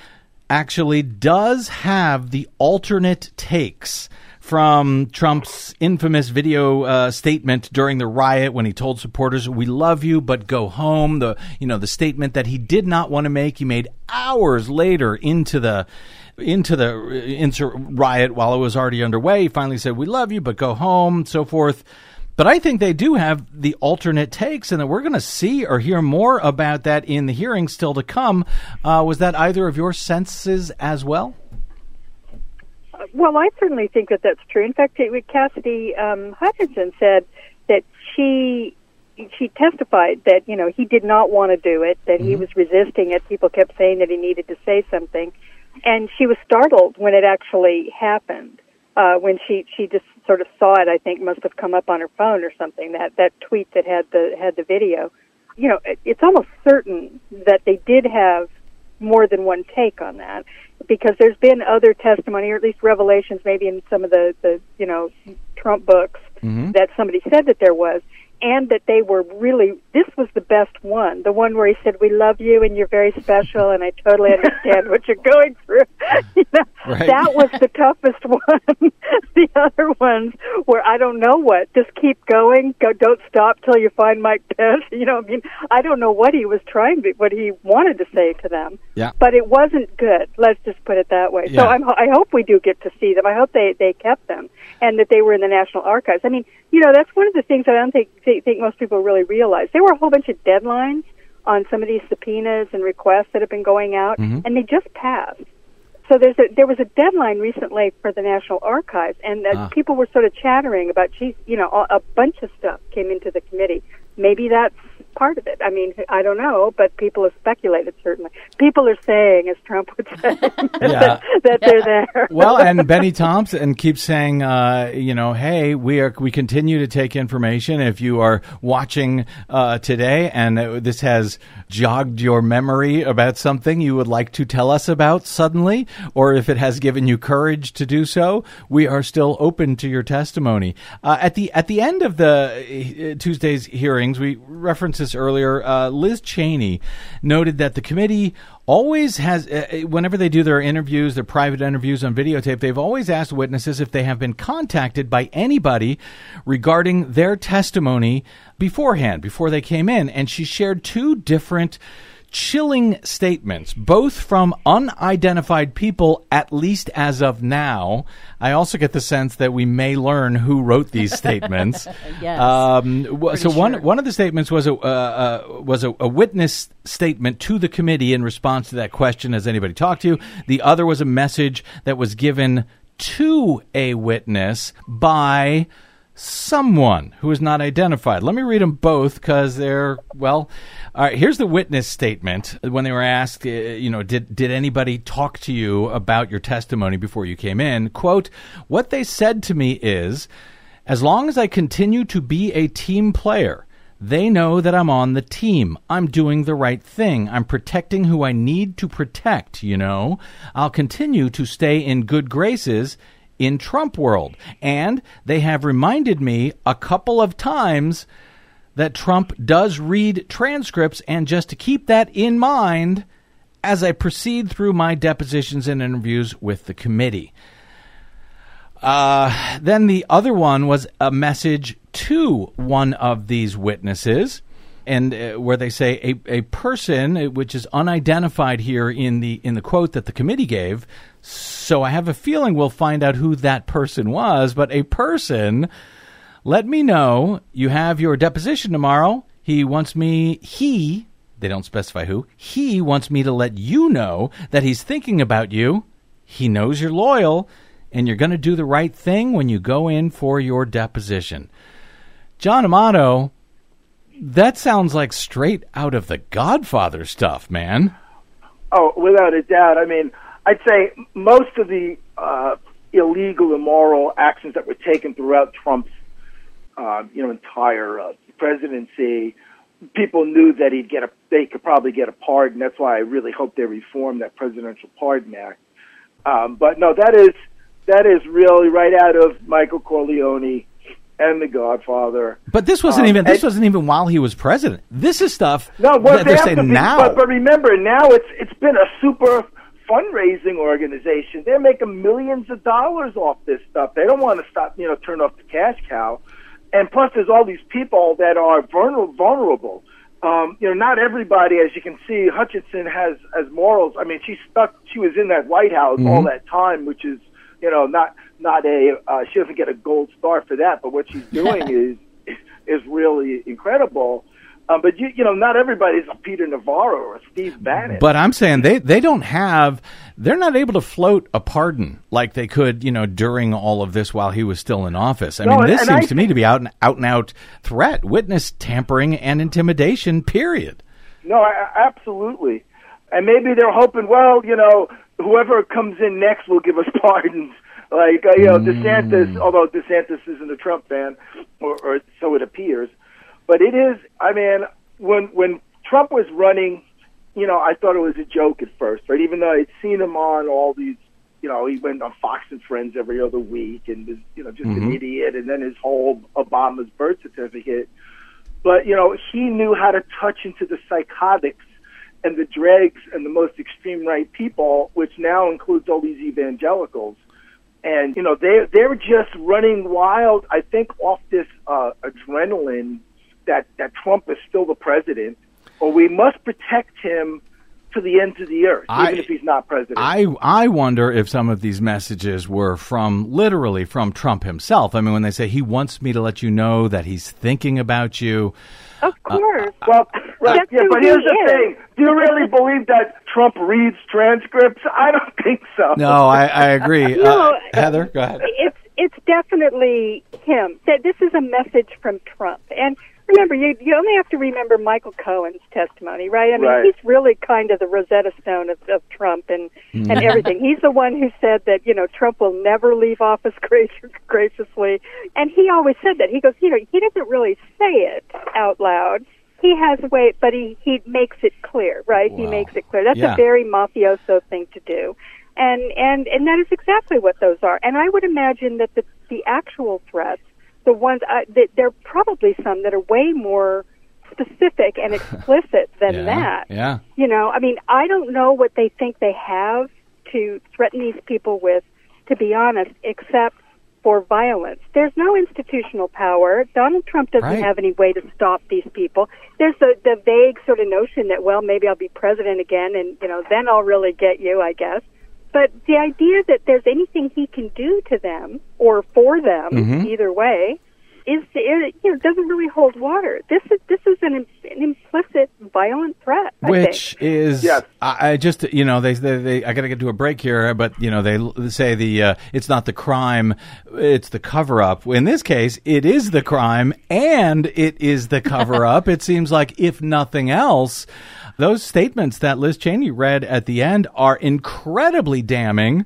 S3: actually does have the alternate takes from Trump's infamous video uh, statement during the riot when he told supporters, "We love you, but go home." The you know the statement that he did not want to make, he made hours later into the into the insur- riot while it was already underway. He finally said, "We love you, but go home," so forth. But I think they do have the alternate takes, and that we're going to see or hear more about that in the hearings still to come. Uh, was that either of your senses as well?
S7: Well, I certainly think that that's true. In fact, it, Cassidy um, Hutchinson said that she she testified that you know he did not want to do it, that he was resisting it. People kept saying that he needed to say something, and she was startled when it actually happened. Uh, when she she just sort of saw it, I think must have come up on her phone or something. That that tweet that had the had the video. You know, it, it's almost certain that they did have more than one take on that because there's been other testimony or at least revelations maybe in some of the the you know Trump books mm-hmm. that somebody said that there was and that they were really this was the best one the one where he said we love you and you're very special and I totally understand what you're going through you know,
S3: Right.
S7: that was the toughest one the other ones where I don't know what just keep going go don't stop till you find Mike Pence you know I mean I don't know what he was trying to what he wanted to say to them
S3: Yeah.
S7: but it wasn't good. Let's just put it that way.
S3: Yeah.
S7: So I'm, I hope we do get to see them. I hope they they kept them and that they were in the National Archives. I mean, you know, that's one of the things I don't think think, think most people really realize. There were a whole bunch of deadlines on some of these subpoenas and requests that have been going out, and they just passed. So there's a, there was a deadline recently for the National Archives, and uh,
S3: Ah.
S7: people were sort of chattering about, geez, you know, a, a bunch of stuff came into the committee maybe that's part of it. I mean, I don't know, but people have speculated certainly. People are saying, as Trump would say,
S3: Yeah.
S7: that they're there.
S3: well, and Bennie Thompson keeps saying, uh, you know, hey, we are we continue to take information. If you are watching uh, today and uh, this has jogged your memory about something you would like to tell us about suddenly, or if it has given you courage to do so, we are still open to your testimony. Uh, at the at the end of the uh, Tuesday's hearings, we referenced this earlier. Uh, Liz Cheney noted that the committee always has uh, whenever they do their interviews their private interviews on videotape they've always asked witnesses if they have been contacted by anybody regarding their testimony beforehand before they came in and she shared two different chilling statements both from unidentified people at least as of now i also get the sense that we may learn who wrote these statements
S5: Yes.
S3: um, w- so
S5: Pretty
S3: one one of the statements was a uh, uh, was a, a witness statement to the committee in response to that question. Has anybody talked to you? The other was a message that was given to a witness by someone who is not identified. Let me read them both because they're well. All right, here's the witness statement when they were asked, uh, you know, did did anybody talk to you about your testimony before you came in? Quote: What they said to me is, as long as I continue to be a team player. They know that I'm on the team. I'm doing the right thing. I'm protecting who I need to protect, you know. I'll continue to stay in good graces in Trump world. And they have reminded me a couple of times that Trump does read transcripts, and just to keep that in mind as I proceed through my depositions and interviews with the committee. Uh, then the other one was a message to one of these witnesses, and uh, where they say a, a person, uh, which is unidentified here in the in the quote that the committee gave. So I have a feeling we'll find out who that person was. But a person, let me know. You have your deposition tomorrow. He wants me. He. They don't specify who. He wants me to let you know that he's thinking about you. He knows you're loyal and you're going to do the right thing when you go in for your deposition. John Amato, that sounds like straight out of the Godfather stuff, man.
S6: Oh, without a doubt. I mean, I'd say most of the uh, illegal, immoral actions that were taken throughout Trump's, uh, you know, entire uh, presidency, people knew that he'd get a, they could probably get a pardon. That's why I really hope they reform that Presidential Pardon Act. Um, but no, that is that is really right out of Michael Corleone and The Godfather.
S3: But this wasn't
S6: Um,
S3: even this
S6: and-
S3: wasn't even while he was president. This is stuff
S6: No,
S3: that
S6: they
S3: they're saying
S6: be,
S3: now.
S6: But, but remember, now it's it's been a super fundraising organization. They're making millions of dollars off this stuff. They don't want to stop, you know, turn off the cash cow. And plus, there's all these people that are vulnerable. vulnerable. Um, you know, not everybody, as you can see, Hutchinson has has morals. I mean, she stuck. She was in that White House all that time, which is, you know, not not a. Uh, she doesn't get a gold star for that, but what she's doing is is really incredible. Um, but you you know, not everybody's a Peter Navarro or a Steve Bannon.
S3: But I'm saying they, they don't have they're not able to float a pardon like they could, you know, during all of this while he was still in office. I
S6: No,
S3: mean, this seems
S6: I
S3: to me to be out and out and out threat, witness tampering and intimidation, period.
S6: No, I- absolutely. And maybe they're hoping, well, you know, whoever comes in next will give us pardons. Like, uh, you know, DeSantis, although DeSantis isn't a Trump fan, or, or so it appears. But it is, I mean, when when Trump was running, you know, I thought it was a joke at first, right? Even though I'd seen him on all these, you know, he went on Fox and Friends every other week and was, you know, just an idiot. And then his whole Obama's birth certificate. But, you know, he knew how to touch into the psychotics and the dregs and the most extreme right people, which now includes all these evangelicals. And, you know, they, they're just running wild, I think, off this uh, adrenaline that, that Trump is still the president, or we must protect him to the ends of the earth,
S3: I-
S6: even if he's not president.
S3: I I wonder if some of these messages were from literally from Trump himself. I mean, when they say he wants me to let you know that he's thinking about you.
S7: Of uh, course.
S6: Uh, well, right, yeah,
S7: who
S6: but
S7: he
S6: here's the
S7: is.
S6: thing: Do you really believe that Trump reads transcripts? I don't think so.
S3: No, I, I agree.
S7: No,
S3: uh, uh, Heather, go ahead.
S7: it's it's definitely him. That this is a message from Trump. And remember, you you only have to remember Michael Cohen's testimony, right? I mean,
S6: Right.
S7: he's really kind of the Rosetta Stone of, of Trump and
S3: Mm-hmm.
S7: and everything. He's the one who said that you know Trump will never leave office gracious, graciously, and he always said that. He goes, you know, he doesn't really say it out loud. He has a way, but he he makes it clear, right? He makes it clear. That's
S3: Yeah.
S7: a very mafioso thing to do. And and and that is exactly what those are. And I would imagine that the the actual threats, the ones uh, that there are probably some that are way more specific and explicit than
S3: yeah,
S7: that.
S3: Yeah.
S7: You know, I mean, I don't know what they think they have to threaten these people with, to be honest, except for violence. There's no institutional power. Donald Trump doesn't
S3: Right.
S7: have any way to stop these people. There's the, the vague sort of notion that, well, maybe I'll be president again and, you know, then I'll really get you, I guess. But the idea that there's anything he can do to them or for them,
S3: Mm-hmm.
S7: either way, is it, you know doesn't really hold water. This is this is an, an implicit violent threat. I
S3: Which
S7: think.
S3: is,
S6: Yes.
S3: I, I just, you know, they, they, they I got to get to a break here, but you know, they l- say the, uh, it's not the crime, it's the cover up. In this case, it is the crime and it is the cover up. it seems like, if nothing else, those statements that Liz Cheney read at the end are incredibly damning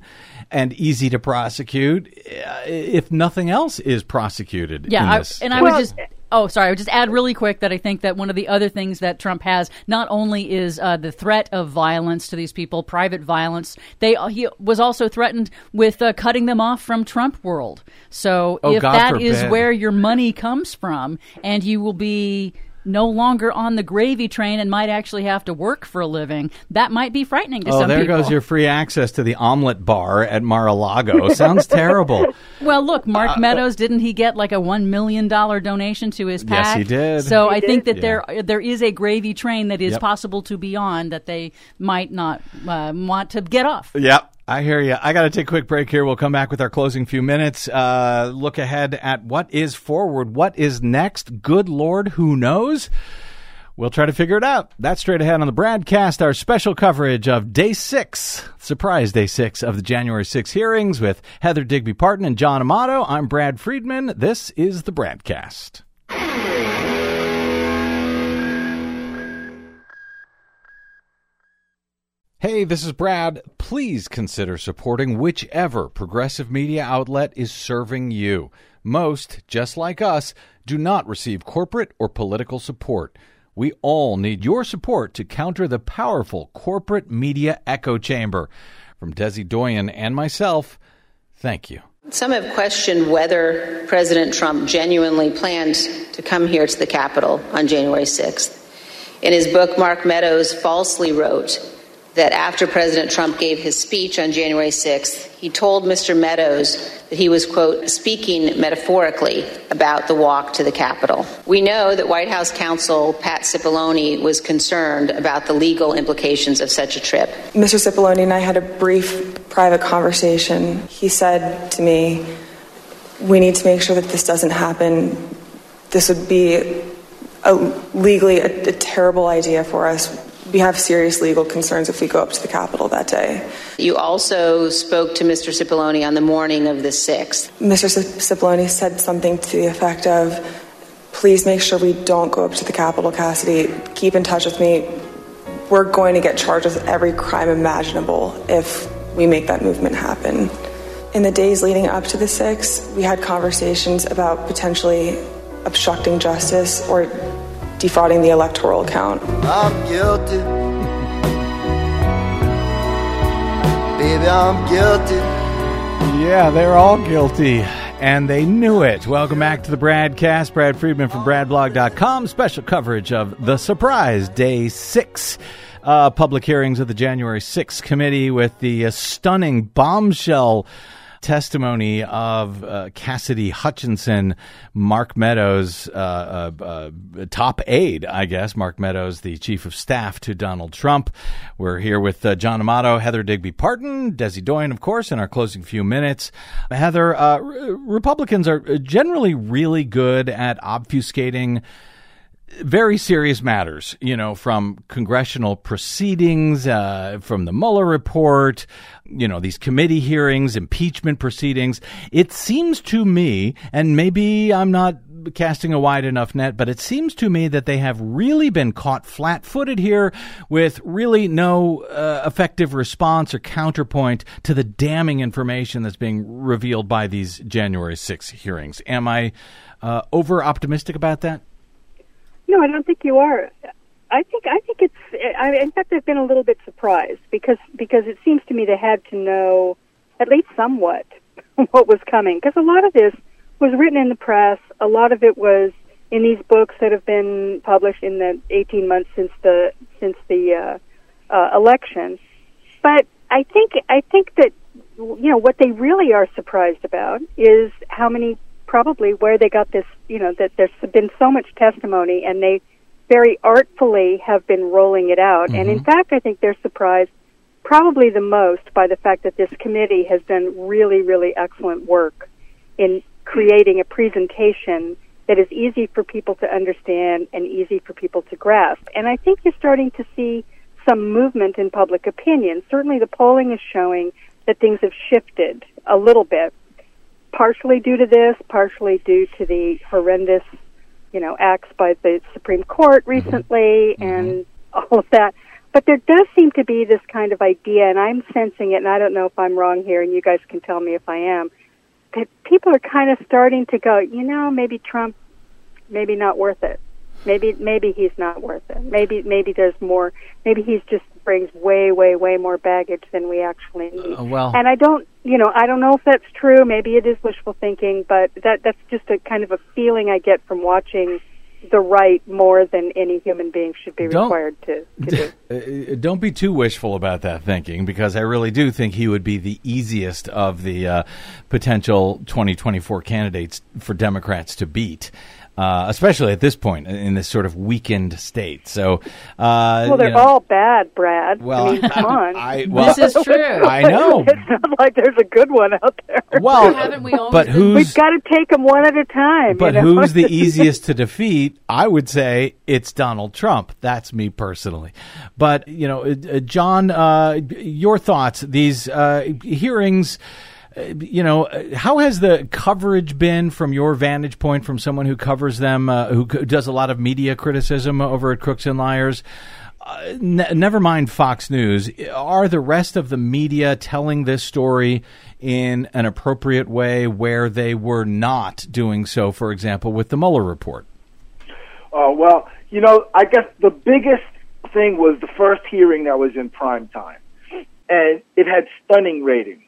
S3: and easy to prosecute, uh, if nothing else is prosecuted. in
S5: Yeah, I, and I
S7: Well-
S5: would just. Oh, sorry. I would just add really quick that I think that one of the other things that Trump has not only is uh, the threat of violence to these people, private violence. They he was also threatened with uh, cutting them off from Trump world. So
S3: Oh,
S5: if
S3: God
S5: that is
S3: forbid.
S5: where your money comes from, and you will be no longer on the gravy train and might actually have to work for a living, that might be frightening to
S3: Oh,
S5: some
S3: there
S5: people.
S3: goes your free access to the omelet bar at Mar-a-Lago. Sounds terrible.
S5: Well, look, Mark Meadows didn't he get like a one million dollar donation to his
S3: Uh, Yes, he did.
S5: So
S7: He
S5: I think
S7: did.
S5: that there there is a gravy train that is
S3: Yep.
S5: possible to be on that they might not uh, want to get off.
S3: Yep. I hear you. I got to take a quick break here. We'll come back with our closing few minutes. Uh, look ahead at what is forward, what is next. Good Lord, who knows? We'll try to figure it out. That's straight ahead on the BradCast, our special coverage of day six, surprise day six of the January 6 hearings with Heather Digby Parton and John Amato. I'm Brad Friedman. This is the BradCast. Hey, this is Brad. Please consider supporting whichever progressive media outlet is serving you. Most, just like us, do not receive corporate or political support. We all need your support to counter the powerful corporate media echo chamber. From Desi Doyen and myself, thank you.
S1: Some have questioned whether President Trump genuinely planned to come here to the Capitol on January 6th. In his book, Mark Meadows falsely wrote that after President Trump gave his speech on January 6th, he told Mr. Meadows that he was, quote, speaking metaphorically about the walk to the Capitol. We know that White House counsel Pat Cipollone was concerned about the legal implications of such a trip.
S2: Mr. Cipollone and I had a brief private conversation. He said to me, We need to make sure that this doesn't happen. This would be a, legally a, a terrible idea for us. We have serious legal concerns if we go up to the Capitol that day.
S1: You also spoke to Mr. Cipollone on the morning of the 6th.
S2: Mr. Cipollone said something to the effect of, Please make sure we don't go up to the Capitol, Cassidy. Keep in touch with me. We're going to get charged with every crime imaginable if we make that movement happen. In the days leading up to the 6th, we had conversations about potentially obstructing justice or defrauding the electoral count.
S8: I'm guilty. Baby, I'm guilty.
S3: Yeah, they're all guilty. And they knew it. Welcome back to the BradCast. Brad Friedman from BradBlog.com. Special coverage of the surprise day six uh, public hearings of the January 6th committee with the uh, stunning bombshell testimony of uh, Cassidy Hutchinson, Mark Meadows, uh, uh, uh, top aide, I guess. Mark Meadows, the chief of staff to Donald Trump. We're here with uh, John Amato, Heather Digby Parton, Desi Doyen, of course, in our closing few minutes. Heather, re- Republicans are generally really good at obfuscating very serious matters, you know, from congressional proceedings, uh, from the Mueller report, you know, these committee hearings, impeachment proceedings. It seems to me, and maybe I'm not casting a wide enough net, but it seems to me that they have really been caught flat footed here with really no uh, effective response or counterpoint to the damning information that's being revealed by these January 6 hearings. Am I uh, over optimistic about that?
S7: No, I don't think you are. I think I think it's. I, in fact, I've been a little bit surprised because because it seems to me they had to know at least somewhat what was coming because a lot of this was written in the press. A lot of it was in these books that have been published in the 18 months since the since the uh, uh, election. But I think I think that you know what they really are surprised about is how many probably where they got this you know that there's been so much testimony and they very artfully have been rolling it out. Mm-hmm. And in fact, I think they're surprised probably the most by the fact that this committee has done really, really excellent work in creating a presentation that is easy for people to understand and easy for people to grasp. And I think you're starting to see some movement in public opinion. Certainly the polling is showing that things have shifted a little bit, partially due to this, partially due to the horrendous you know, acts by the Supreme Court mm-hmm. recently mm-hmm. and all of that. But there does seem to be this kind of idea, and I'm sensing it, and I don't know if I'm wrong here, and you guys can tell me if I am, that people are kind of starting to go, you know, maybe Trump, maybe not worth it. Maybe maybe he's not worth it. Maybe maybe there's more. Maybe he's just brings way way way more baggage than we actually need.
S3: Uh, well,
S7: and I don't you know I don't know if that's true. Maybe it is wishful thinking, but that that's just a kind of a feeling I get from watching the right more than any human being should be required to, to do.
S3: Uh, don't be too wishful about that thinking because I really do think he would be the easiest of the uh, potential 2024 candidates for Democrats to beat uh, especially at this point in this sort of weakened state. So,
S7: uh, well, they're
S3: you know,
S7: all bad, Brad.
S3: Well,
S7: I mean, come on.
S3: I, well,
S5: this is true.
S3: I know.
S7: it's not like there's a good one out there.
S3: Well,
S5: Haven't we always
S3: but who's
S7: We've got to take them one at a time.
S3: but
S7: you know?
S3: who's the easiest to defeat? I would say it's Donald Trump. That's me personally. But you know, uh, John, uh, your thoughts? These uh, hearings you know, how has the coverage been from your vantage point, from someone who covers them, uh, who does a lot of media criticism over at Crooks and Liars? Uh, ne- never mind Fox News. Are the rest of the media telling this story in an appropriate way where they were not doing so, for example, with the Mueller report?
S6: Uh, well, you know, I guess the biggest thing was the first hearing that was in prime time, and it had stunning ratings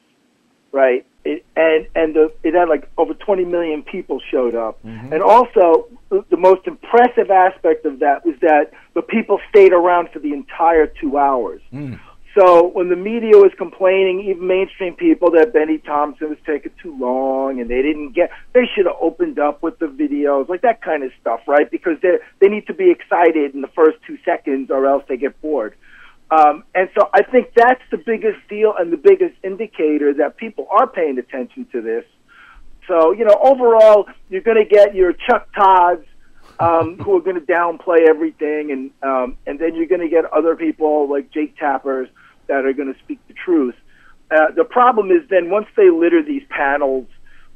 S6: right? It, and and the, it had like over 20 million people showed up, mm-hmm. and also the, the most impressive aspect of that was that the people stayed around for the entire two hours. Mm. So when the media was complaining, even mainstream people, that Bennie Thompson was taking too long and they didn't get, they should have opened up with the videos, like that kind of stuff, right? Because they they need to be excited in the first two seconds, or else they get bored. Um, and so I think that's the biggest deal and the biggest indicator that people are paying attention to this. So, you know, overall, you're going to get your Chuck Todds um, who are going to downplay everything, and um, and then you're going to get other people like Jake Tappers that are going to speak the truth. Uh, the problem is then once they litter these panels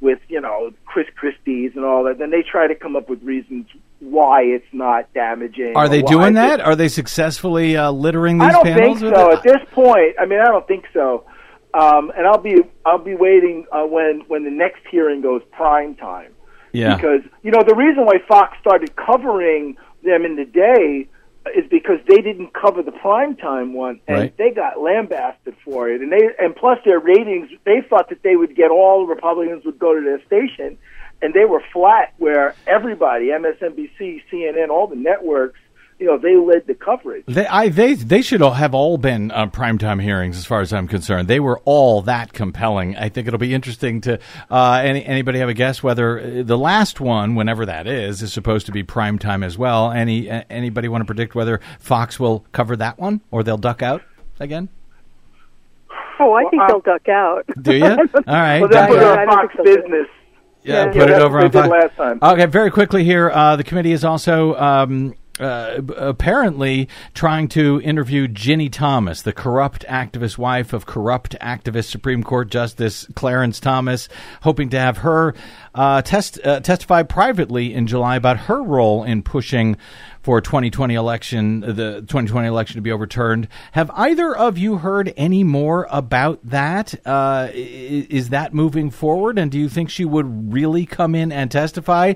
S6: with you know Chris Christie's and all that, then they try to come up with reasons why it's not damaging.
S3: Are they doing that? Are they successfully uh, littering these panels?
S6: I don't think so. At this point, I mean, I don't think so. Um, and I'll be I'll be waiting uh, when when the next hearing goes prime time.
S3: Yeah.
S6: Because you know the reason why Fox started covering them in the day is because they didn't cover the prime time one, and
S3: Right.
S6: they got lambasted for it. And they and plus their ratings, they thought that they would get all Republicans would go to their station, and they were flat. Where everybody, MSNBC, CNN, all the networks, you know, they led the coverage.
S3: They, I, they, they should all have all been uh, primetime hearings, as far as I'm concerned. They were all that compelling. I think it'll be interesting to uh, any, anybody have a guess whether uh, the last one, whenever that is, is supposed to be primetime as well. Any uh, anybody want to predict whether Fox will cover that one or they'll duck out again?
S7: oh, I think
S6: Well,
S7: they'll duck out.
S3: Do you? All right.
S6: Well, that's
S3: duck
S6: what
S3: out.
S7: I
S6: our Fox business.
S3: Yeah,
S7: Yeah,
S3: put
S6: yeah,
S3: it over on
S6: did last time.
S3: Okay, very quickly here. Uh, the committee is also um, uh, apparently trying to interview Ginny Thomas, the corrupt activist wife of corrupt activist Supreme Court Justice Clarence Thomas, hoping to have her uh, test uh, testify privately in July about her role in pushing for 2020 election, the 2020 election to be overturned. Have either of you heard any more about that? Uh, is that moving forward? And do you think she would really come in and testify?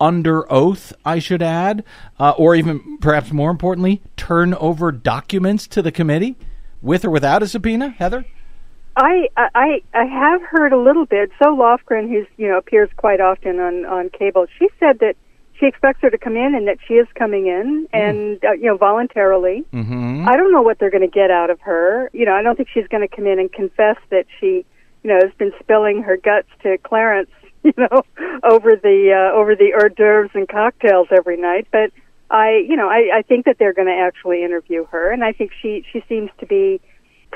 S3: under oath, I should add, uh, or even perhaps more importantly, turn over documents to the committee with or without a subpoena, Heather?
S7: I, I I have heard a little bit. Zoe Lofgren, who's you know appears quite often on on cable, she said that she expects her to come in and that she is coming in and uh, you know voluntarily.
S3: Mm-hmm.
S7: I don't know what they're going to get out of her. You know, I don't think she's going to come in and confess that she you know has been spilling her guts to Clarence you know over the uh, over the hors d'oeuvres and cocktails every night. But I you know I, I think that they're going to actually interview her, and I think she she seems to be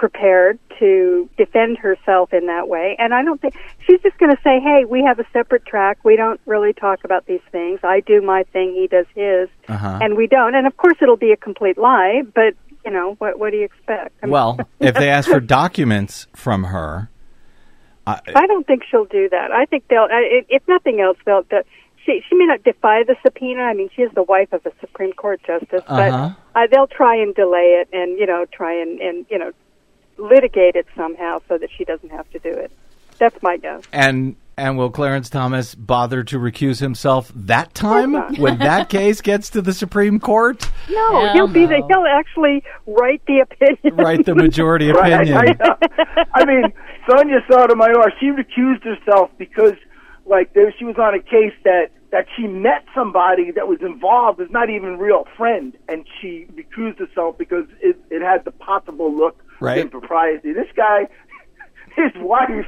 S7: prepared to defend herself in that way. And I don't think she's just going to say, "Hey, we have a separate track. We don't really talk about these things. I do my thing, he does his,
S3: Uh-huh.
S7: and we don't." And of course, it'll be a complete lie. But you know, what what do you expect? I mean,
S3: Well, if they ask for documents from her, I,
S7: I don't think she'll do that. I think they'll, if nothing else, they'll. they she she may not defy the subpoena. I mean, she is the wife of a Supreme Court justice,
S3: Uh-huh.
S7: but uh, they'll try and delay it and you know try and and you know litigate it somehow so that she doesn't have to do it. That's my guess.
S3: and and will Clarence Thomas bother to recuse himself that time when that case gets to the Supreme Court?
S7: No,
S5: Hell
S7: he'll be the he'll actually write the opinion.
S3: Write the majority
S6: Right.
S3: opinion.
S6: I, know. I mean, Sonia Sotomayor, she recused herself because, like, there, she was on a case that that she met somebody that was involved, is not even a real friend, and she recused herself because it, it had the possible look
S3: Right.
S6: of impropriety. This guy, his wife,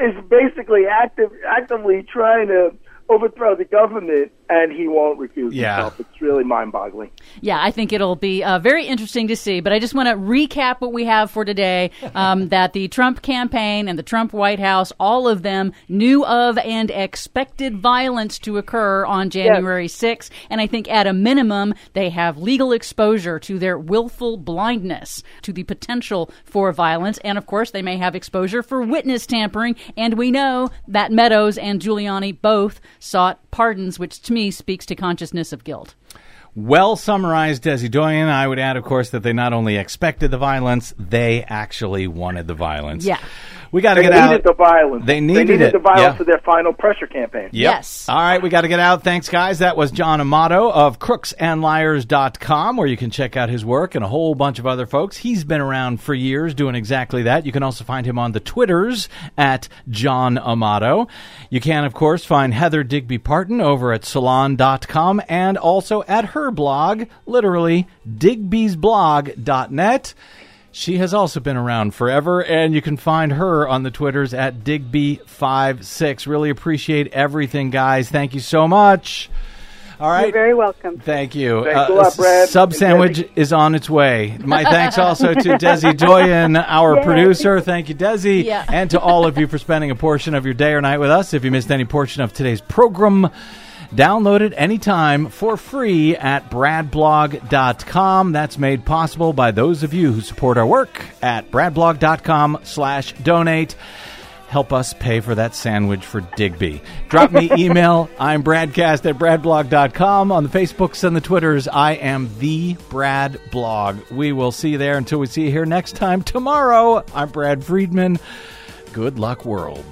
S6: is basically active, actively trying to overthrow the government, and he won't recuse
S3: Yeah.
S6: himself. It's really mind-boggling.
S5: Yeah, I think it'll be uh, very interesting to see. But I just want to recap what we have for today um, that the Trump campaign and the Trump White House, all of them knew of and expected violence to occur on January 6th. And I think at a minimum, they have legal exposure to their willful blindness to the potential for violence. And of course, they may have exposure for witness tampering. And we know that Meadows and Giuliani both sought pardons, which to me speaks to consciousness of guilt.
S3: Well summarized, Desi Doyen. I would add, of course, that they not only expected the violence, they actually wanted the violence.
S5: Yeah.
S3: We got to get out.
S6: They needed the violence.
S3: They needed it,
S6: the violence
S3: yeah.
S6: for their final pressure campaign.
S3: Yep.
S5: Yes.
S3: All right, we got to get out. Thanks, guys. That was John Amato of crooksandliars.com, where you can check out his work and a whole bunch of other folks. He's been around for years doing exactly that. You can also find him on the Twitters at John Amato. You can, of course, find Heather Digby Parton over at salon.com and also at her blog, literally, digby'sblog.net. She has also been around forever, and you can find her on the Twitters at Digby56. Really appreciate everything, guys. Thank you so much. All right.
S7: You're very welcome.
S3: Thank you.
S6: Thanks uh, a lot, Brad.
S3: Sub sandwich is on its way. My thanks also to Desi Doyen, our producer. Thank you, Desi.
S5: Yeah.
S3: And to all of you for spending a portion of your day or night with us. If you missed any portion of today's program, download it anytime for free at bradblog.com. That's made possible by those of you who support our work at bradblog.com slash donate help us pay for that sandwich for Digby. Drop me email. I'm Bradcast at bradblog.com. On the Facebooks and the Twitters, I am the Brad Blog. We will see you there until we see you here next time tomorrow. I'm Brad Friedman. Good luck, world.